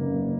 They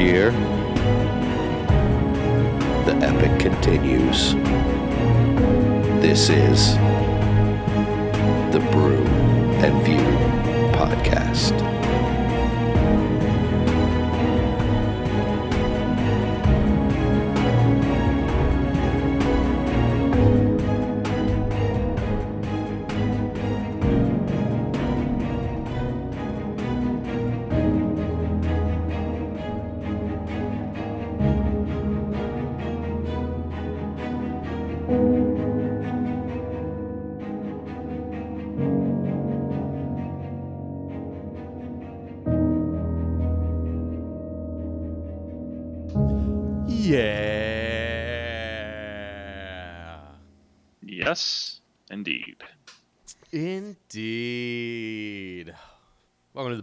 Year, the epic continues. This is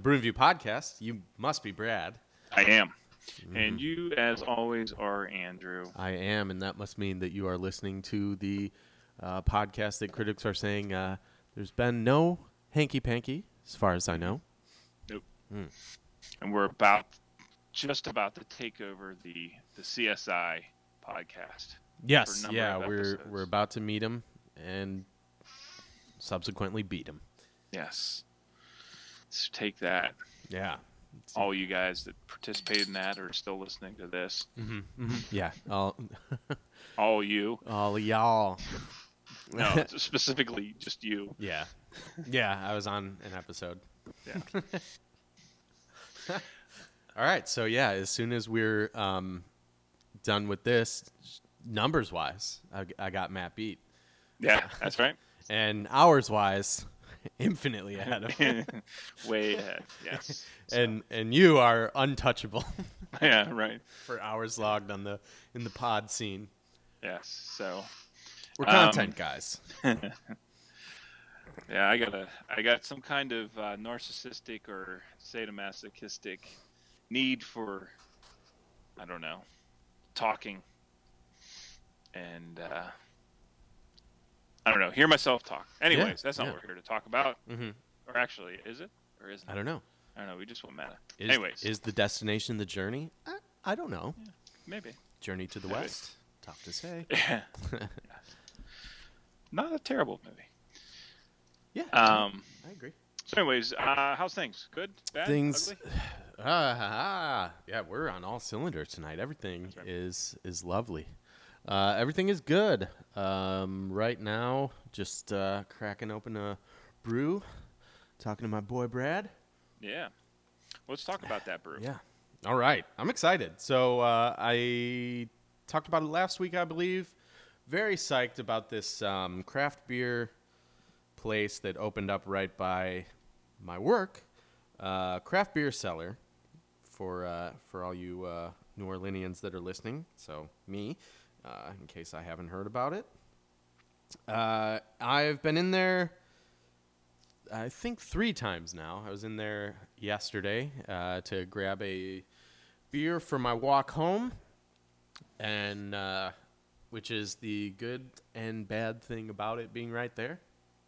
Welcome to the Brew and View podcast. You must be Brad. I am. Mm-hmm. And you, as always, are Andrew. I am, and that must mean that you are listening to the uh, podcast that critics are saying uh, there's been no hanky panky, as far as I know. Nope. Hmm. And we're about, just about to take over the the CSI podcast. Yes, yeah, we're episodes. we're about to meet him and subsequently beat him. Yes. So take that. Yeah. All you guys that participated in that are still listening to this. hmm Yeah. All, All you. all y'all. No, specifically just you. Yeah. Yeah, I was on an episode. Yeah. All right. So, yeah, as soon as we're um, done with this, numbers wise, I, I got Matt beat. Yeah, that's right. And hours wise, infinitely ahead of him. Way ahead. Yes. So, and and you are untouchable yeah, right. for hours logged on the in the pod scene. Yes. So We're Um, content guys. Yeah, I got a, I got some kind of uh, narcissistic or sadomasochistic need for, I don't know, talking, and uh, I don't know, hear myself talk. Anyways, that's not yeah. what we're here to talk about. hmm Or actually, is it? Or isn't? I don't know. I don't know. We just won't matter. Is, Anyways, is the destination the journey? I, I don't know. maybe. Journey to the Maybe. west. Tough to say. Yeah. Not a terrible movie. Yeah, Um. I agree. So, anyways, uh, how's things? Good? Bad? Things. Ugly? Ah, ah, yeah, we're on all cylinders tonight. Everything right. is is lovely. Uh, everything is good. Um, right now, just uh, cracking open a brew, talking to my boy Brad. Yeah. Let's talk about that brew. Yeah. All right. I'm excited. So uh, I talked about it last week, I believe. Very psyched about this um, craft beer place that opened up right by my work. Uh, craft beer cellar for uh, for all you uh, New Orleanians that are listening. So me, uh, in case I haven't heard about it. Uh, I've been in there I think three times now. I was in there yesterday uh, to grab a beer for my walk home, and uh, which is the good and bad thing about it being right there.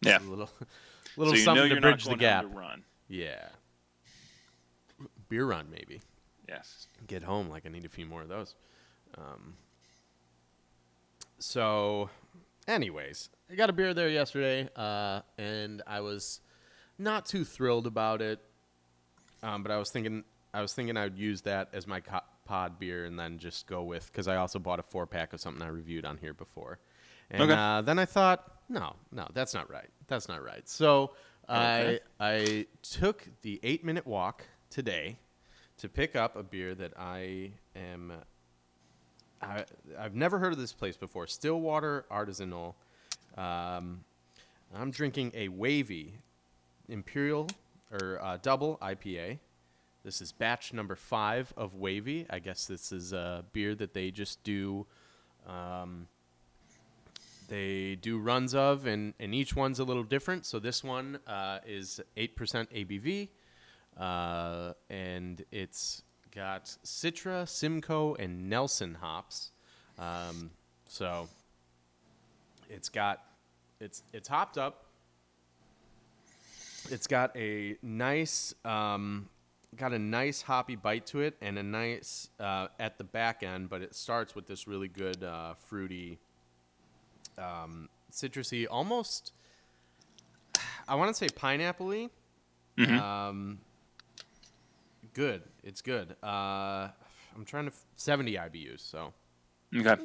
Yeah. A little, little so something to bridge the gap. run. Yeah. Beer run, maybe. Yes. Get home like I need a few more of those. Um, so, anyways, I got a beer there yesterday, uh, and I was not too thrilled about it. Um, but I was thinking, I was thinking I would use that as my co- pod beer, and then just go with because I also bought a four pack of something I reviewed on here before. And Okay. uh, then I thought, no, no, that's not right. That's not right. So Okay. I I took the eight minute walk today to pick up a beer that I am. I, I've never heard of this place before. Stillwater Artisanal. Um, I'm drinking a Wavvy imperial or uh, double IPA. This is batch number five of Wavvy. I guess this is a beer that they just do. Um, they do runs of, and, and each one's a little different. So this one uh, is 8% ABV, uh, and it's got Citra, Simcoe, and Nelson hops. Um, so it's got it's it's hopped up. It's got a nice um, got a nice hoppy bite to it, and a nice uh, at the back end. But it starts with this really good uh, fruity, um, citrusy, almost. I want to say pineapple-y. Um, good. It's good. Uh, I'm trying to f- 70 IBUs, so Okay.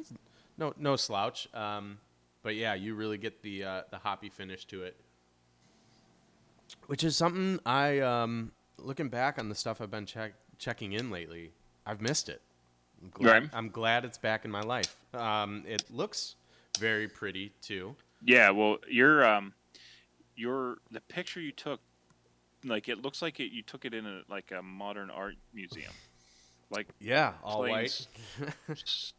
no no slouch. Um, but yeah, you really get the uh, the hoppy finish to it, which is something I um, looking back on the stuff I've been check- checking in lately. I've missed it. I'm glad, Right. I'm glad it's back in my life. Um, it looks very pretty too. Yeah. Well, your um, your the picture you took, like it looks like it. You took it in a like a modern art museum, like Yeah, all white.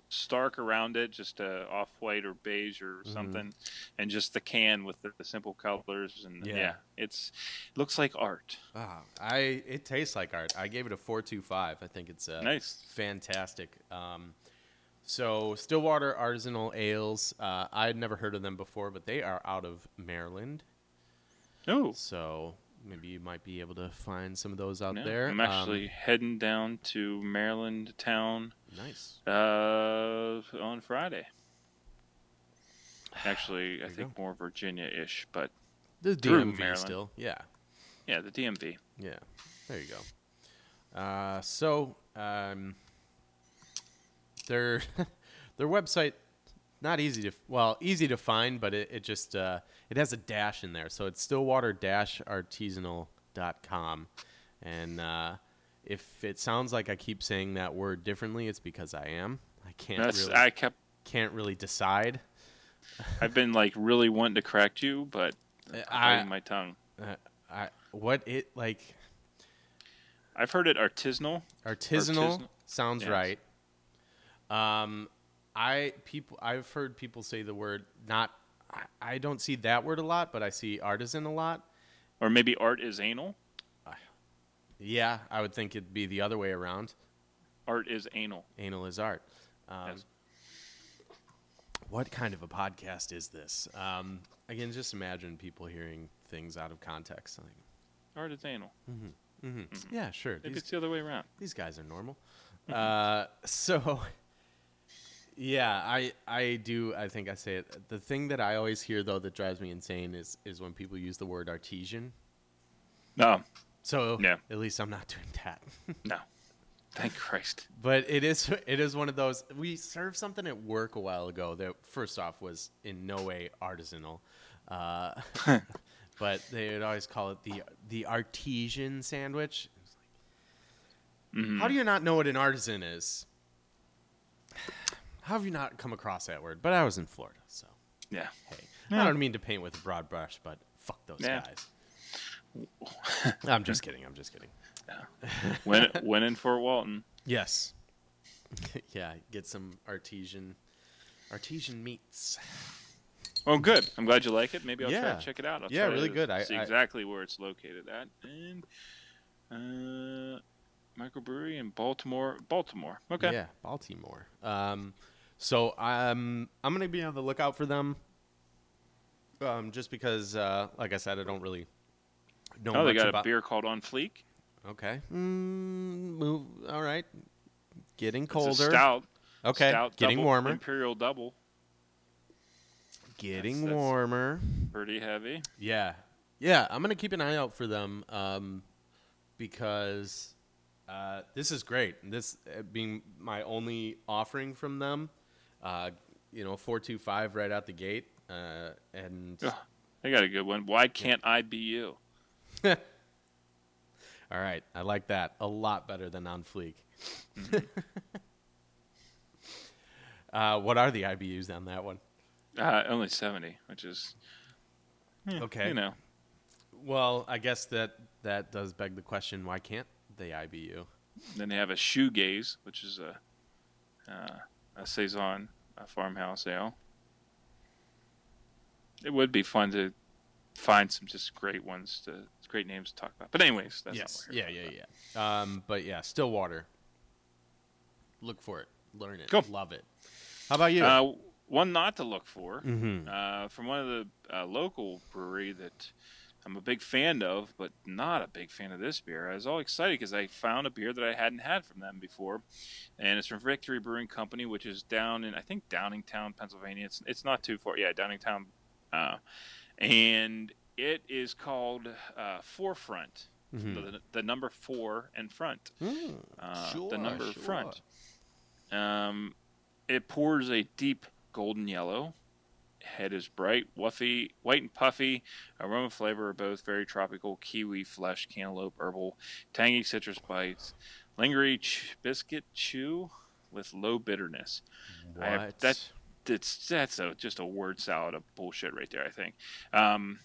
stark around it, just uh, off white or beige or Mm-hmm. something, and just the can with the, the simple colors and Yeah. yeah. it's looks like art. Ah, I it tastes like art. I gave it a four two five. I think it's uh, Nice. fantastic. Um, so Stillwater Artisanal Ales. Uh, I had never heard of them before, but they are out of Maryland. Oh, So maybe you might be able to find some of those out yeah. there. I'm Um, actually heading down to Maryland town nice. uh, on Friday. Actually, I think more Virginia-ish, but The DMV Maryland. still. Yeah. yeah, the DMV. Yeah. There you go. Uh, so um, their their website not easy to well easy to find, but it, it just uh, it has a dash in there, so it's stillwater-artisanal.com, and uh, if it sounds like I keep saying that word differently, it's because I am. I can't That's really I kept. can't really decide. I've been like really wanting to correct you, but Uh, I'm I, my tongue. uh, I what it like I've heard it artisanal. Artisanal, Artisanal? sounds Yes. right. Um, I people I've heard people say the word not. I, I don't see that word a lot, but I see artisan a lot. Or maybe art is anal. Yeah, I would think it'd be the other way around. Art is anal. Anal is art. Um, Yes. What kind of a podcast is this? Um, again, just imagine people hearing things out of context. Like, Art is anal. hmm Yeah, sure. Maybe These, it's the other way around. these guys are normal. uh, so, yeah, I I do. I think I say it. The thing that I always hear though that drives me insane is is when people use the word artesian. No, So Yeah. at least I'm not doing that. no. Thank Christ. but it is it is one of those. We served something at work a while ago that first off was in no way artisanal. Uh, but they would always call it the the artesian sandwich. Like, Mhm. How do you not know what an artisan is? How have you not come across that word? But I was in Florida, so Yeah. hey, Yeah. I don't mean to paint with a broad brush, but fuck those Yeah. guys. I'm just kidding. I'm just kidding. Win, win in Fort Walton. Yes. yeah, get some artesian artesian meats. Oh, good. I'm glad you like it. Maybe I'll try Yeah. to check it out. I'll Yeah, try really to good. I- see I- exactly where it's located at. And uh, microbrewery in Baltimore. Baltimore. Okay. Yeah, Baltimore. Um, so I'm I'm gonna be on the lookout for them. Um, just because, uh, like I said, I don't really know Oh, they got about. a beer called On Fleek. Okay. Mm, move. All right. Getting colder. stout. Okay. Stout Getting double, warmer. Imperial double. Getting that's- warmer. Pretty heavy. Yeah, yeah. I'm gonna keep an eye out for them um, because uh, this is great. This uh, being my only offering from them, uh, you know, four two five right out the gate, uh, and Ugh. They got a good one. Why can't I be you? all right, I like that a lot better than on Fleek. uh, what are the IBUs on that one? Uh, only 70, which is eh, Okay. You know, Well, I guess that that does beg the question: Why can't they IBU? then they have a shoegaze, which is a uh, a saison, a farmhouse ale. It would be fun to find some just great ones to great names to talk about. But anyways, that's yes. Yeah, yeah, here yeah. Um, but yeah, Stillwater. Look for it. Learn it. Cool. Love it. How about you? Uh, one not to look for mm-hmm. uh, from one of the uh, local brewery that I'm a big fan of, but not a big fan of this beer. I was all excited because I found a beer that I hadn't had from them before, and it's from Victory Brewing Company, which is down in I think Downingtown, Pennsylvania. It's it's not too far. Yeah, Downingtown, uh, and it is called uh, 4 Front. Mhm. The, the number four and front. Mm, Uh, sure, the number sure. front. Um, it pours a deep golden yellow. Head is bright, wuffy, white and puffy. Aroma flavor are both very tropical. Kiwi, flesh, cantaloupe, herbal, tangy citrus bites, lingering ch- biscuit chew with low bitterness. I have- What? that- It's that's a, just a word salad of bullshit right there. I think. Um,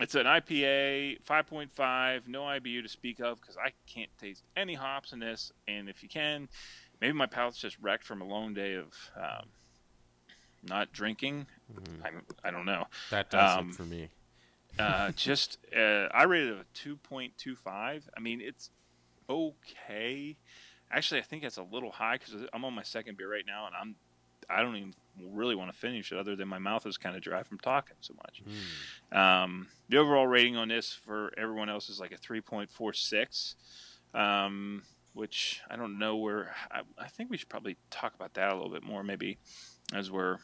it's an IPA, 5.5, no IBU to speak of because I can't taste any hops in this. And if you can, maybe my palate's just wrecked from a long day of um, not drinking. Mhm. I'm, I don't know. That does um, it for me. Uh, just uh, I rated it a 2.25. I mean, it's okay. Actually, I think it's a little high because I'm on my second beer right now, and I'm I don't even really want to finish it, other than my mouth is kind of dry from talking so much. Mm. Um, the overall rating on this for everyone else is like a 3.46, um, which I don't know where. I, I think we should probably talk about that a little bit more, maybe, as we're,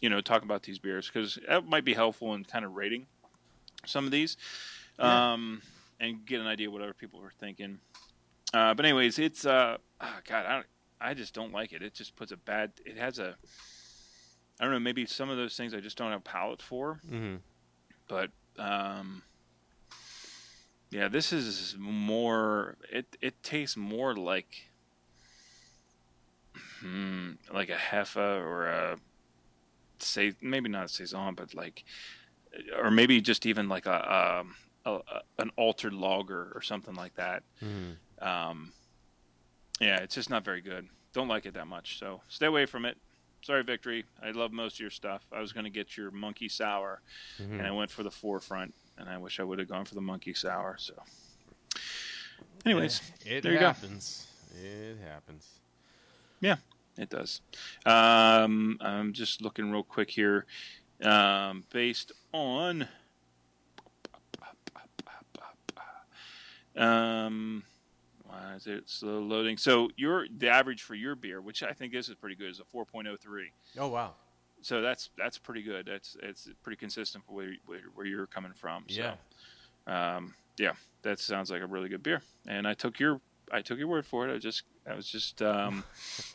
you know, talk about these beers because that might be helpful in kind of rating some of these, Yeah. um, and get an idea what other people are thinking. Uh, but anyways, it's uh, ah, God, I don't, I just don't like it. It just puts a bad. It has a. I don't know. Maybe some of those things I just don't have palate for Mhm. but um, yeah, this is more. It it tastes more like hmm, like a Hefe or a say maybe not a saison, but like or maybe just even like a, um, a, a an altered lager or something like that. Mhm. Um, yeah, it's just not very good. Don't like it that much, so stay away from it. Sorry, Victory. I love most of your stuff. I was going to get your monkey sour, Mhm. and I went for the 4 Front, and I wish I would have gone for the monkey sour. So, anyways, it there you go. happens. It happens. It does. Um, I'm just looking real quick here, um, based on. Um, why is it slow loading? So your the average for your beer, which I think this is pretty good, is a 4.03. Oh wow. So that's that's pretty good. That's it's pretty consistent for where, where, where you're coming from. So. Yeah. um, yeah, that sounds like a really good beer. And I took your I took your word for it. I just I was just um,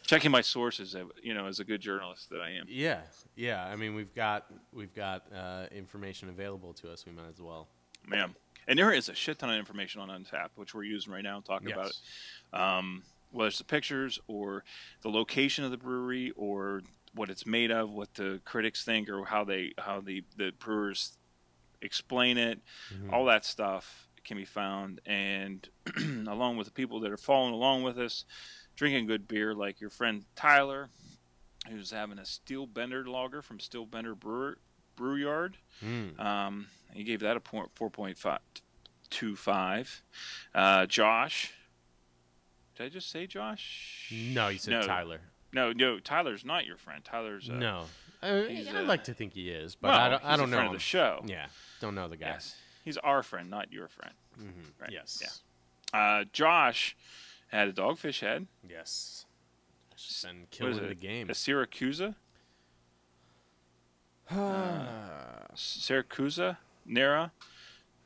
checking my sources. uh, You know, as a good journalist that I am. Yeah. Yeah. I mean, we've got we've got uh, information available to us. We might as well. Man, and there is a shit ton of information on Untappd, which we're using right now and talking about it. Um, whether it's the pictures or the location of the brewery or what it's made of, what the critics think, or how they how the the brewers explain it. Mhm. all that stuff can be found and along with the people that are following along with us drinking good beer like your friend tyler who's having a steel bender lager from steel bender brewer Brew Yard. Mm. Um, he gave that a point four point five two five. Uh, Josh. Did I just say Josh? No, you said no, Tyler. No, no. Tyler's not your friend. Tyler's uh, no, uh, I'd uh, like to think he is, but well, I don't. I don't a know the show. Yeah, don't know the guy. Yes, he's our friend, not your friend. Mhm. Right, Yes. Uh, Josh had a dogfish head, Yes. Just been What is killing the game. a Siracusa, Siracusa Nera.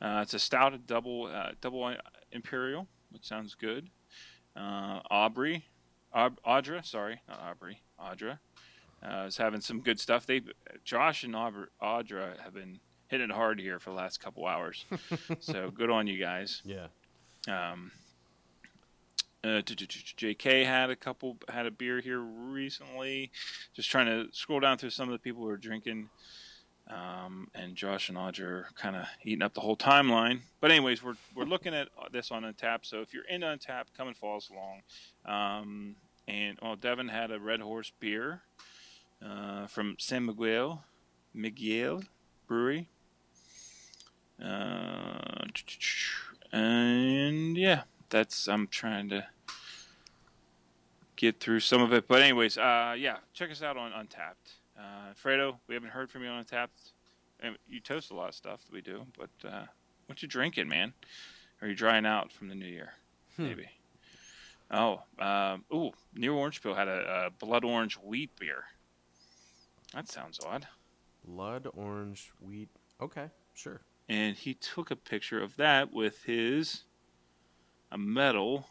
Uh, it's a stout double uh, double imperial, which sounds good. Uh, Aubrey, Aub- Audra, sorry, not Aubrey, Audra, uh, is having some good stuff. They, Josh and Aubr- Audra have been hitting it hard here for the last couple hours. so good on you guys. yeah. Um, uh, JK had a couple had a beer here recently. Just trying to scroll down through some of the people who are drinking. Um, and Josh and Audra are kind of eating up the whole timeline. But anyways, we're we're looking at this on Untappd. So if you're into Untappd, come and follow us along. Um, and well, Devin had a Red Horse beer uh, from San Miguel Miguel Brewery. Uh, and yeah, that's I'm trying to get through some of it. But anyways, uh, yeah, check us out on Untappd. Uh, Fredo, we haven't heard from you on Untappd. And you toast a lot of stuff that we do, but uh, what you drinking, man? Are you drying out from the new year? Hmm. Maybe. Oh, um, ooh, New Orange Pill had a, a blood orange wheat beer. That sounds odd. Blood orange wheat. Okay, sure. And he took a picture of that with his a medal.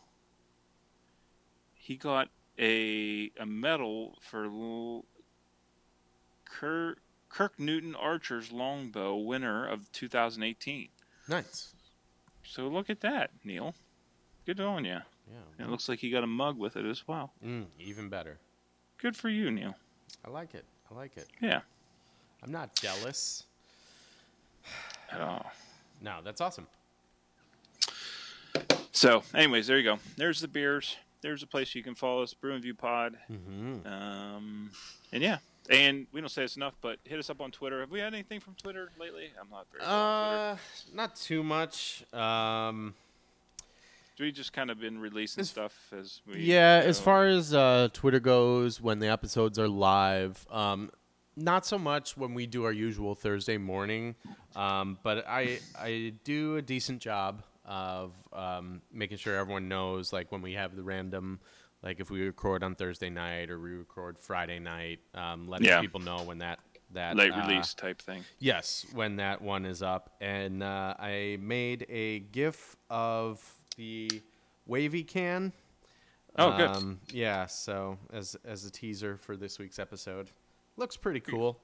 He got a a medal for l- Kirk, Kirk Newton Archer's longbow winner of 2018. Nice. So look at that, Neil. Good on you. Yeah. And it looks like he got a mug with it as well. Mm, even better. Good for you, Neil. I like it. I like it. Yeah. I'm not jealous. At all. No, that's awesome. So, anyways, there you go. There's the beers. There's a place you can follow us, Brew and View Pod. Mm-hmm. Um, and yeah, and we don't say this enough, but hit us up on Twitter. Have we had anything from Twitter lately? I'm not very. Uh, not too much. Um, We just kind of been releasing as- stuff as we. yeah, as far as uh, Twitter goes, when the episodes are live, um, not so much when we do our usual Thursday morning, um, but I I do a decent job of um, making sure everyone knows, like when we have the random, like if we record on Thursday night or we record Friday night, um, letting Yeah. people know when that that late uh, release type thing. Yes, when that one is up, and uh, I made a GIF of the Wavvy can. Oh, good. Um, yeah, so as as a teaser for this week's episode, looks pretty cool.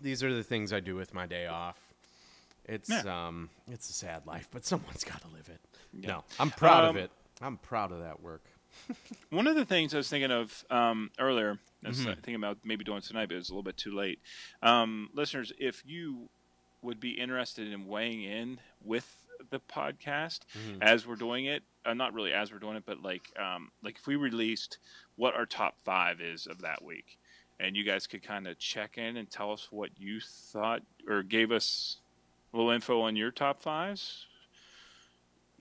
These are the things I do with my day off. It's Yeah. um, it's a sad life, but someone's got to live it. Yeah. No, I'm proud Um, of it. I'm proud of that work. One of the things I was thinking of um, earlier, I was Mhm. thinking about maybe doing tonight, but it's a little bit too late. Um, listeners, if you would be interested in weighing in with the podcast Mhm. as we're doing it, uh, not really as we're doing it, but like um, like if we released what our top five is of that week, and you guys could kind of check in and tell us what you thought or gave us a little info on your top fives.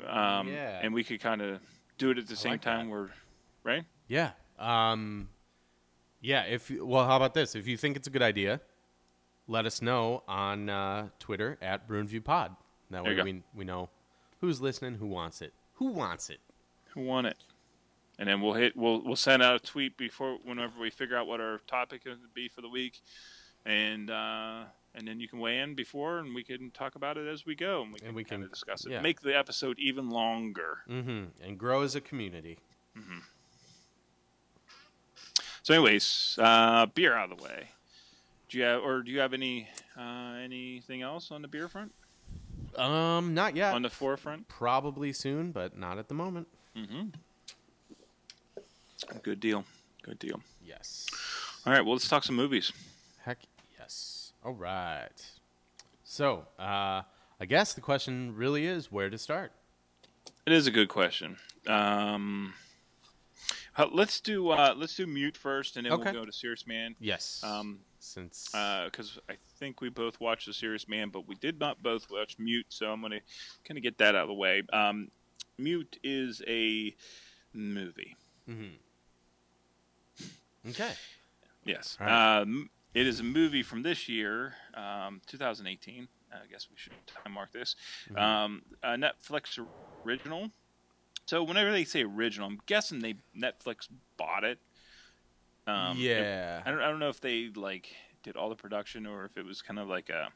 Um, Yeah. and we could kind of do it at the I same like time. that. We're right. Yeah. Um, yeah. If well, how about this? If you think it's a good idea, let us know on uh, Twitter at BruinViewPod. That There way we we know who's listening, who wants it, who wants it. Who won it? And then we'll hit. We'll we'll send out a tweet before whenever we figure out what our topic is going to be for the week, and uh, and then you can weigh in before, and we can talk about it as we go, and we can, And we can- discuss it. yeah. Make the episode even longer. hmm And grow as a community. So, anyways, uh, beer out of the way. Do you have, or do you have any uh, anything else on the beer front? Um, not yet. On the forefront? Probably soon, but not at the moment. Mm-hmm. Good deal. Good deal. Yes. All right. Well, let's talk some movies. Heck yes. All right. So, uh, I guess the question really is where to start. It is a good question. Um, uh, let's do uh, let's do mute first, and then Okay. we'll go to Serious Man. Yes. Um, since because I think we both watched The Serious Man, but we did not both watch Mute, so I'm going to kind of get that out of the way. Um, Mute is a movie. mhm. Okay. Yes. Right. Um, it is a movie from this year, um, 2018. I guess we should time mark this. Mhm. Um, a Netflix original. So whenever they say original, I'm guessing they Netflix bought it. Um, it- yeah. I don't. I don't know if they like did all the production or if it was kind of like a.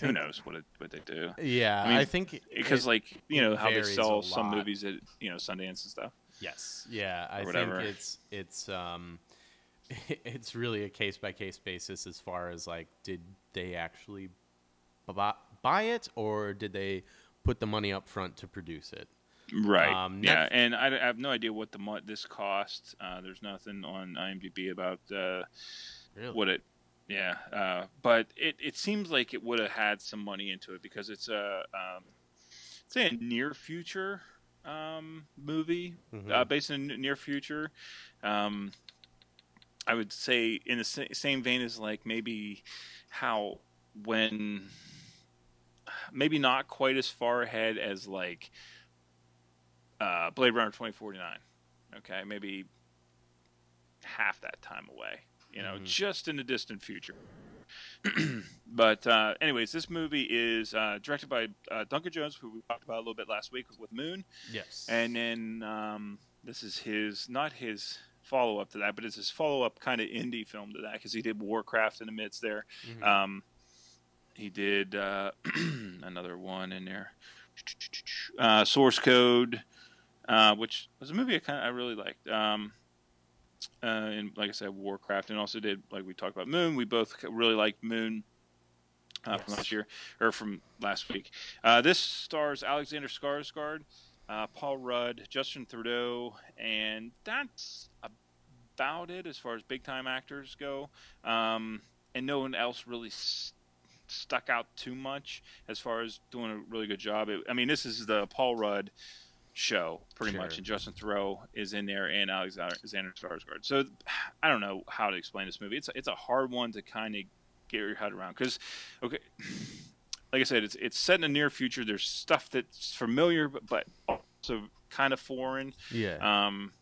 Who knows what it, what they do? Yeah, I mean, I think Because like you know how they sell some movies at you know Sundance and stuff. Yes. Yeah, I think it's it's um it's really a case by case basis as far as like did they actually buy it or did they put the money up front to produce it? Right. Um, yeah, and I, I have no idea what the mo- this cost. Uh, there's nothing on IMDb about uh, Really? what it. Yeah, uh, but it, it seems like it would have had some money into it because it's a um, say a near future um, movie Mhm. uh, based in near future. Um, I would say in the sa- same vein as like maybe how when maybe not quite as far ahead as like uh, Blade Runner 2049. Okay, maybe half that time away. You know, Mhm. just in the distant future. but uh, anyways, this movie is uh, directed by uh, Duncan Jones, who we talked about a little bit last week with Moon, yes. and then um, this is his not his follow up to that, but it's his follow up kind of indie film to that because he did Warcraft in the midst there. Mhm. Um, he did uh, another one in there, uh, Source Code, uh, which was a movie I kind of I really liked. Um, uh, and like I said, Warcraft, and also did like we talked about Moon. We both really liked Moon uh, from last year or from last week. Uh, this stars Alexander Skarsgård, uh, Paul Rudd, Justin Theroux, and that's about it as far as big time actors go. Um, and no one else really s- stuck out too much as far as doing a really good job. It, I mean, this is the Paul Rudd show pretty much, and Justin Theroux is in there, and Alexander Skarsgård. So I don't know how to explain this movie. It's it's a hard one to kind of get your head around because, okay, like I said, it's it's set in the near future. There's stuff that's familiar, but, but also kind of foreign. yeah. Um,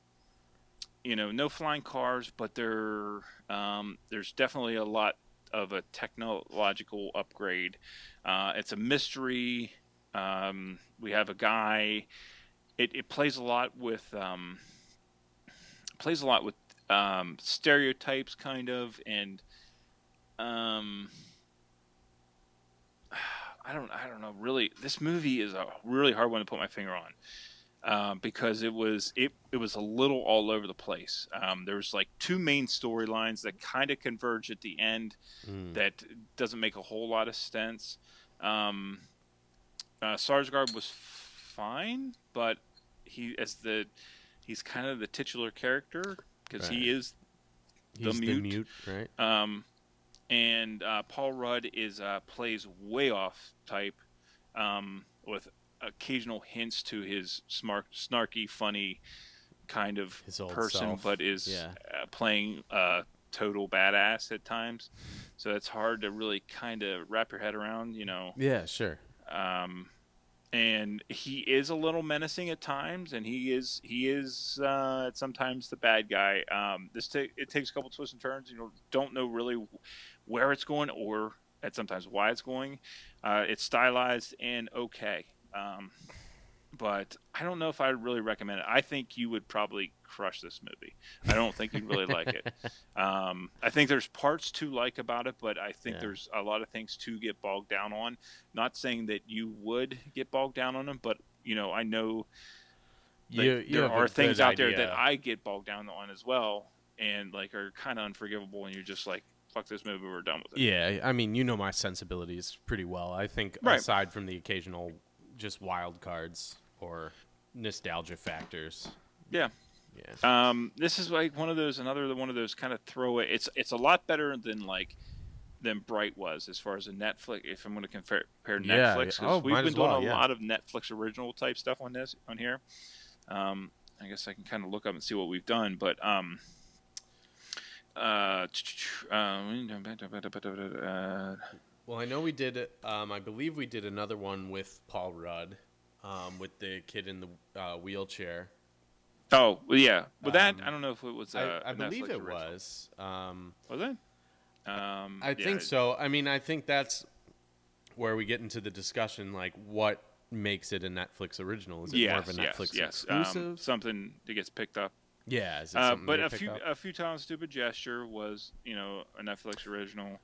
you know, no flying cars, but there um, there's definitely a lot of a technological upgrade. Uh, it's a mystery. Um, we have a guy. It, it plays a lot with um, plays a lot with um, stereotypes, kind of, and um, I don't I don't know really. This movie is a really hard one to put my finger on um, because it was it it was a little all over the place. Um, there was like two main storylines that kind of converge at the end Mm. that doesn't make a whole lot of sense. Um, uh, Skarsgård was fine, but he as the he's kind of the titular character because he is the He's the mute. mute, right? um, and uh, Paul Rudd is uh, plays way off type, um, with occasional hints to his smart, snarky, funny kind of person, self. but is Yeah. uh, playing uh, total badass at times. So it's hard to really kind of wrap your head around, you know. Yeah, sure. Um, and he is a little menacing at times, and he is he is uh, sometimes the bad guy. Um, this ta- it takes a couple twists and turns. You don't know really where it's going or at sometimes why it's going. Uh, it's stylized and okay, um, but I don't know if I would really recommend it. I think you would probably crush this movie. I don't think you'd really like it. Um, I think there's parts to like about it, but I think Yeah. there's a lot of things to get bogged down on. Not saying that you would get bogged down on them, but you know, I know You, you there are things out there that I get bogged down on as well, and like are kind of unforgivable, and you're just like, "Fuck this movie, we're done with it." Yeah, I mean, you know my sensibilities pretty well. I think Right. aside from the occasional just wild cards or nostalgia factors. Yeah. Yeah. Um, this is like one of those, another one of those kind of throwaway. It's it's a lot better than like than Bright was as far as a Netflix. If I'm going to compare, compare Yeah, Netflix, oh, we've been doing well, a yeah. lot of Netflix original type stuff on this on here. Um, I guess I can kind of look up and see what we've done, but um, Uh, um, Well, I know we did. Um, I believe we did another one with Paul Rudd, um, with the kid in the uh, wheelchair. oh, well, yeah. But that Um, I don't know if it was. Uh, I, I believe it original. was. Um, Was it? Um, I yeah, think so. I mean, I think that's where we get into the discussion, like what makes it a Netflix original? Is it Yes, more of a yes, Netflix yes. Um, exclusive? something that gets picked up. Yeah, Uh, but a few up? a few times, stupid gesture was you know a Netflix original.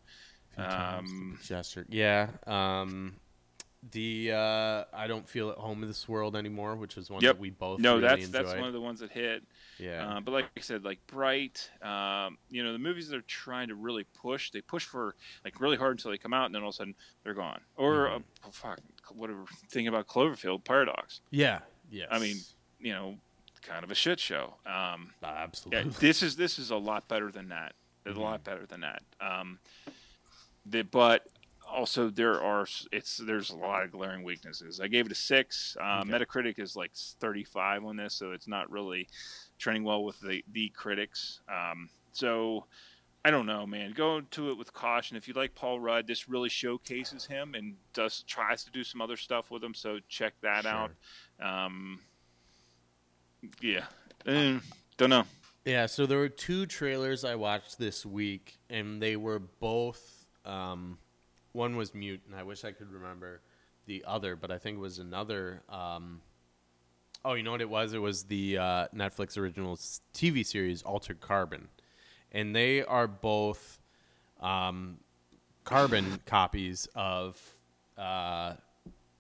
Um, gesture. Yeah. Um, the uh, I don't feel at home in this world anymore, which is one Yep. that we both No, really that's enjoyed. that's one of the ones that hit. yeah. Uh, but like I said, like Bright, um, you know, the movies they're trying to really push, they push for like really hard until they come out, and then all of a sudden they're gone. Or uh, oh, fuck, whatever. thing about Cloverfield Paradox, yeah. yeah. I mean, you know, kind of a shit show. Um, Uh, yeah, absolutely. this is this is a lot better than that. It's Mm-hmm. a lot better than that. Um, the, but also there are it's there's a lot of glaring weaknesses. I gave it a six. Uh, Okay. Metacritic is like 35 on this, so it's not really trending well with the the critics. Um, so I don't know, man. Go to it with caution. If you like Paul Rudd, this really showcases him and does tries to do some other stuff with him. So check that out. Um, yeah, Eh, don't know. Yeah, so there were two trailers I watched this week, and they were both. Um, one was mute, and I wish I could remember the other, but I think it was another. Um, oh, you know what it was? It was the uh, Netflix original TV series Altered Carbon, and they are both um, carbon copies of uh,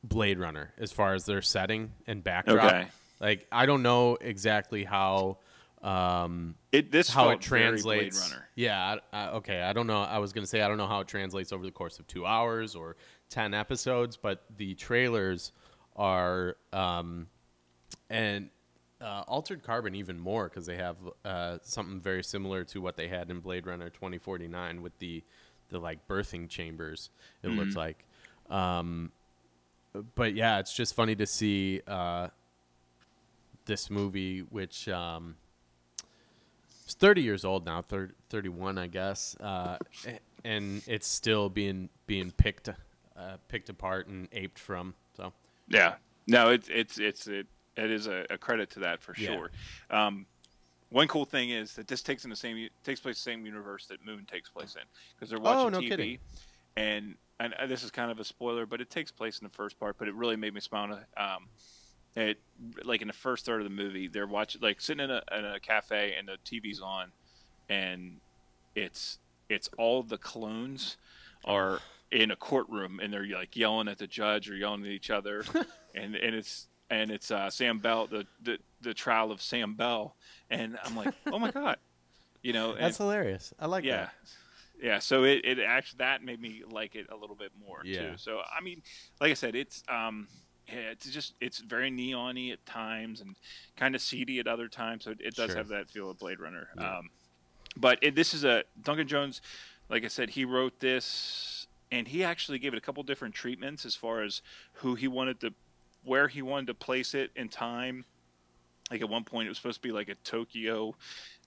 Blade Runner as far as their setting and backdrop. Okay. Like I don't know exactly how um, It this how it translates. Yeah. I, I, okay. I don't know. I was gonna say I don't know how it translates over the course of two hours or ten episodes, but the trailers are um, and uh, Altered Carbon even more because they have uh, something very similar to what they had in Blade Runner 2049 with the the like birthing chambers. It looks Mm-hmm. like. Um, but yeah, it's just funny to see uh, this movie, which um, it's 30 years old now, thir- 31, I guess, uh, and it's still being being picked uh, picked apart and aped from. So Yeah. No, it's it's it's it it is a, a credit to that for Yeah. sure. Um, one cool thing is that this takes in the same takes place the same universe that Moon takes place in because they're watching Oh, no TV, kidding. and and uh, this is kind of a spoiler, but it takes place in the first part. But it really made me smile. Um, it like in the first third of the movie, they're watching like sitting in a, in a cafe and the TV's on, and it's it's all the clones are in a courtroom and they're like yelling at the judge or yelling at each other, and and it's and it's uh, Sam Bell the, the the trial of Sam Bell, and I'm like, oh my god, you know, and- that's hilarious. I like yeah that. yeah so it, it actually that made me like it a little bit more Yeah. too so i mean like i said it's um it's just it's very neon-y at times and kind of seedy at other times so it, it does Sure. have that feel of blade runner Yeah. um but it, this is a duncan jones like i said he wrote this and he actually gave it a couple different treatments as far as who he wanted to where he wanted to place it in time like at one point it was supposed to be like a Tokyo,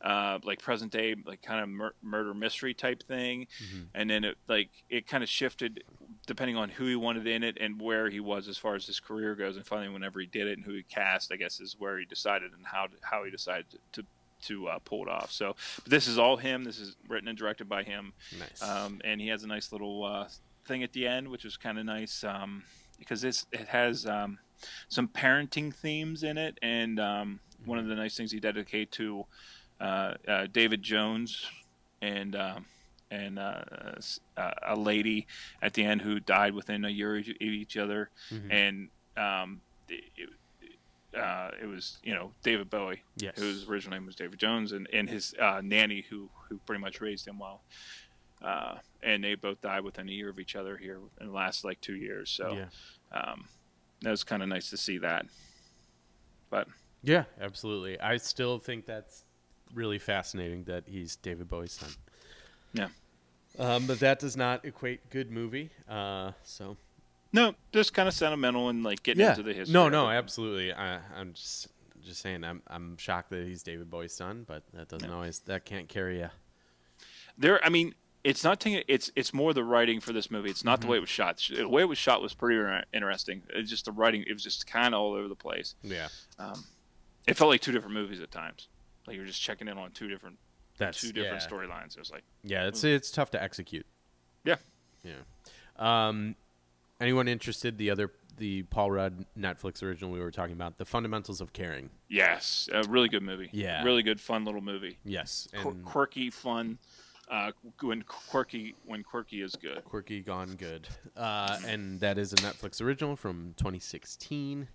uh, like present day, like kind of mur- murder mystery type thing, Mhm. and then it like it kind of shifted depending on who he wanted in it and where he was as far as his career goes. And finally, whenever he did it and who he cast, I guess is where he decided and how how he decided to. To uh, pull it off. So but this is all him. This is written and directed by him, Nice. um, and he has a nice little uh, thing at the end, which is kind of nice um, because it's it has um, some parenting themes in it, and um, one of the nice things he dedicated to uh, uh, David Jones and um, and uh, uh, a lady at the end who died within a year of each other, Mhm. and um, it, uh, it was you know David Bowie, yes. whose original name was David Jones, and, and his uh, nanny who who pretty much raised him well. Uh, and they both died within a year of each other here in the last like two years. So yeah. um, that was kind of nice to see that. But Yeah, absolutely. I still think that's really fascinating that he's David Bowie's son. Yeah. Um, but that does not equate good movie. Uh, so no, just kind of sentimental and like getting yeah, into the history. no, no, absolutely. I, I'm just just saying. I'm I'm shocked that he's David Bowie's son, but that doesn't Yeah. always that can't carry a There, I mean, it's not taking. It's it's more the writing for this movie. It's not Mm-hmm. the way it was shot. The way it was shot was pretty interesting. It's just the writing. It was just kind of all over the place. Yeah. Um, it felt like two different movies at times. Like you're just checking in on two different That's two different yeah. storylines. It was like, Yeah, it's it's tough to execute. yeah, Yeah. Um, anyone interested? The other the Paul Rudd Netflix original we were talking about, The Fundamentals of Caring. yes, a really good movie. Yeah. really good, fun little movie. Yes, Qu- quirky, fun. Uh, when quirky, when quirky is good. Quirky Gone Good. Uh, and that is a Netflix original from 2016.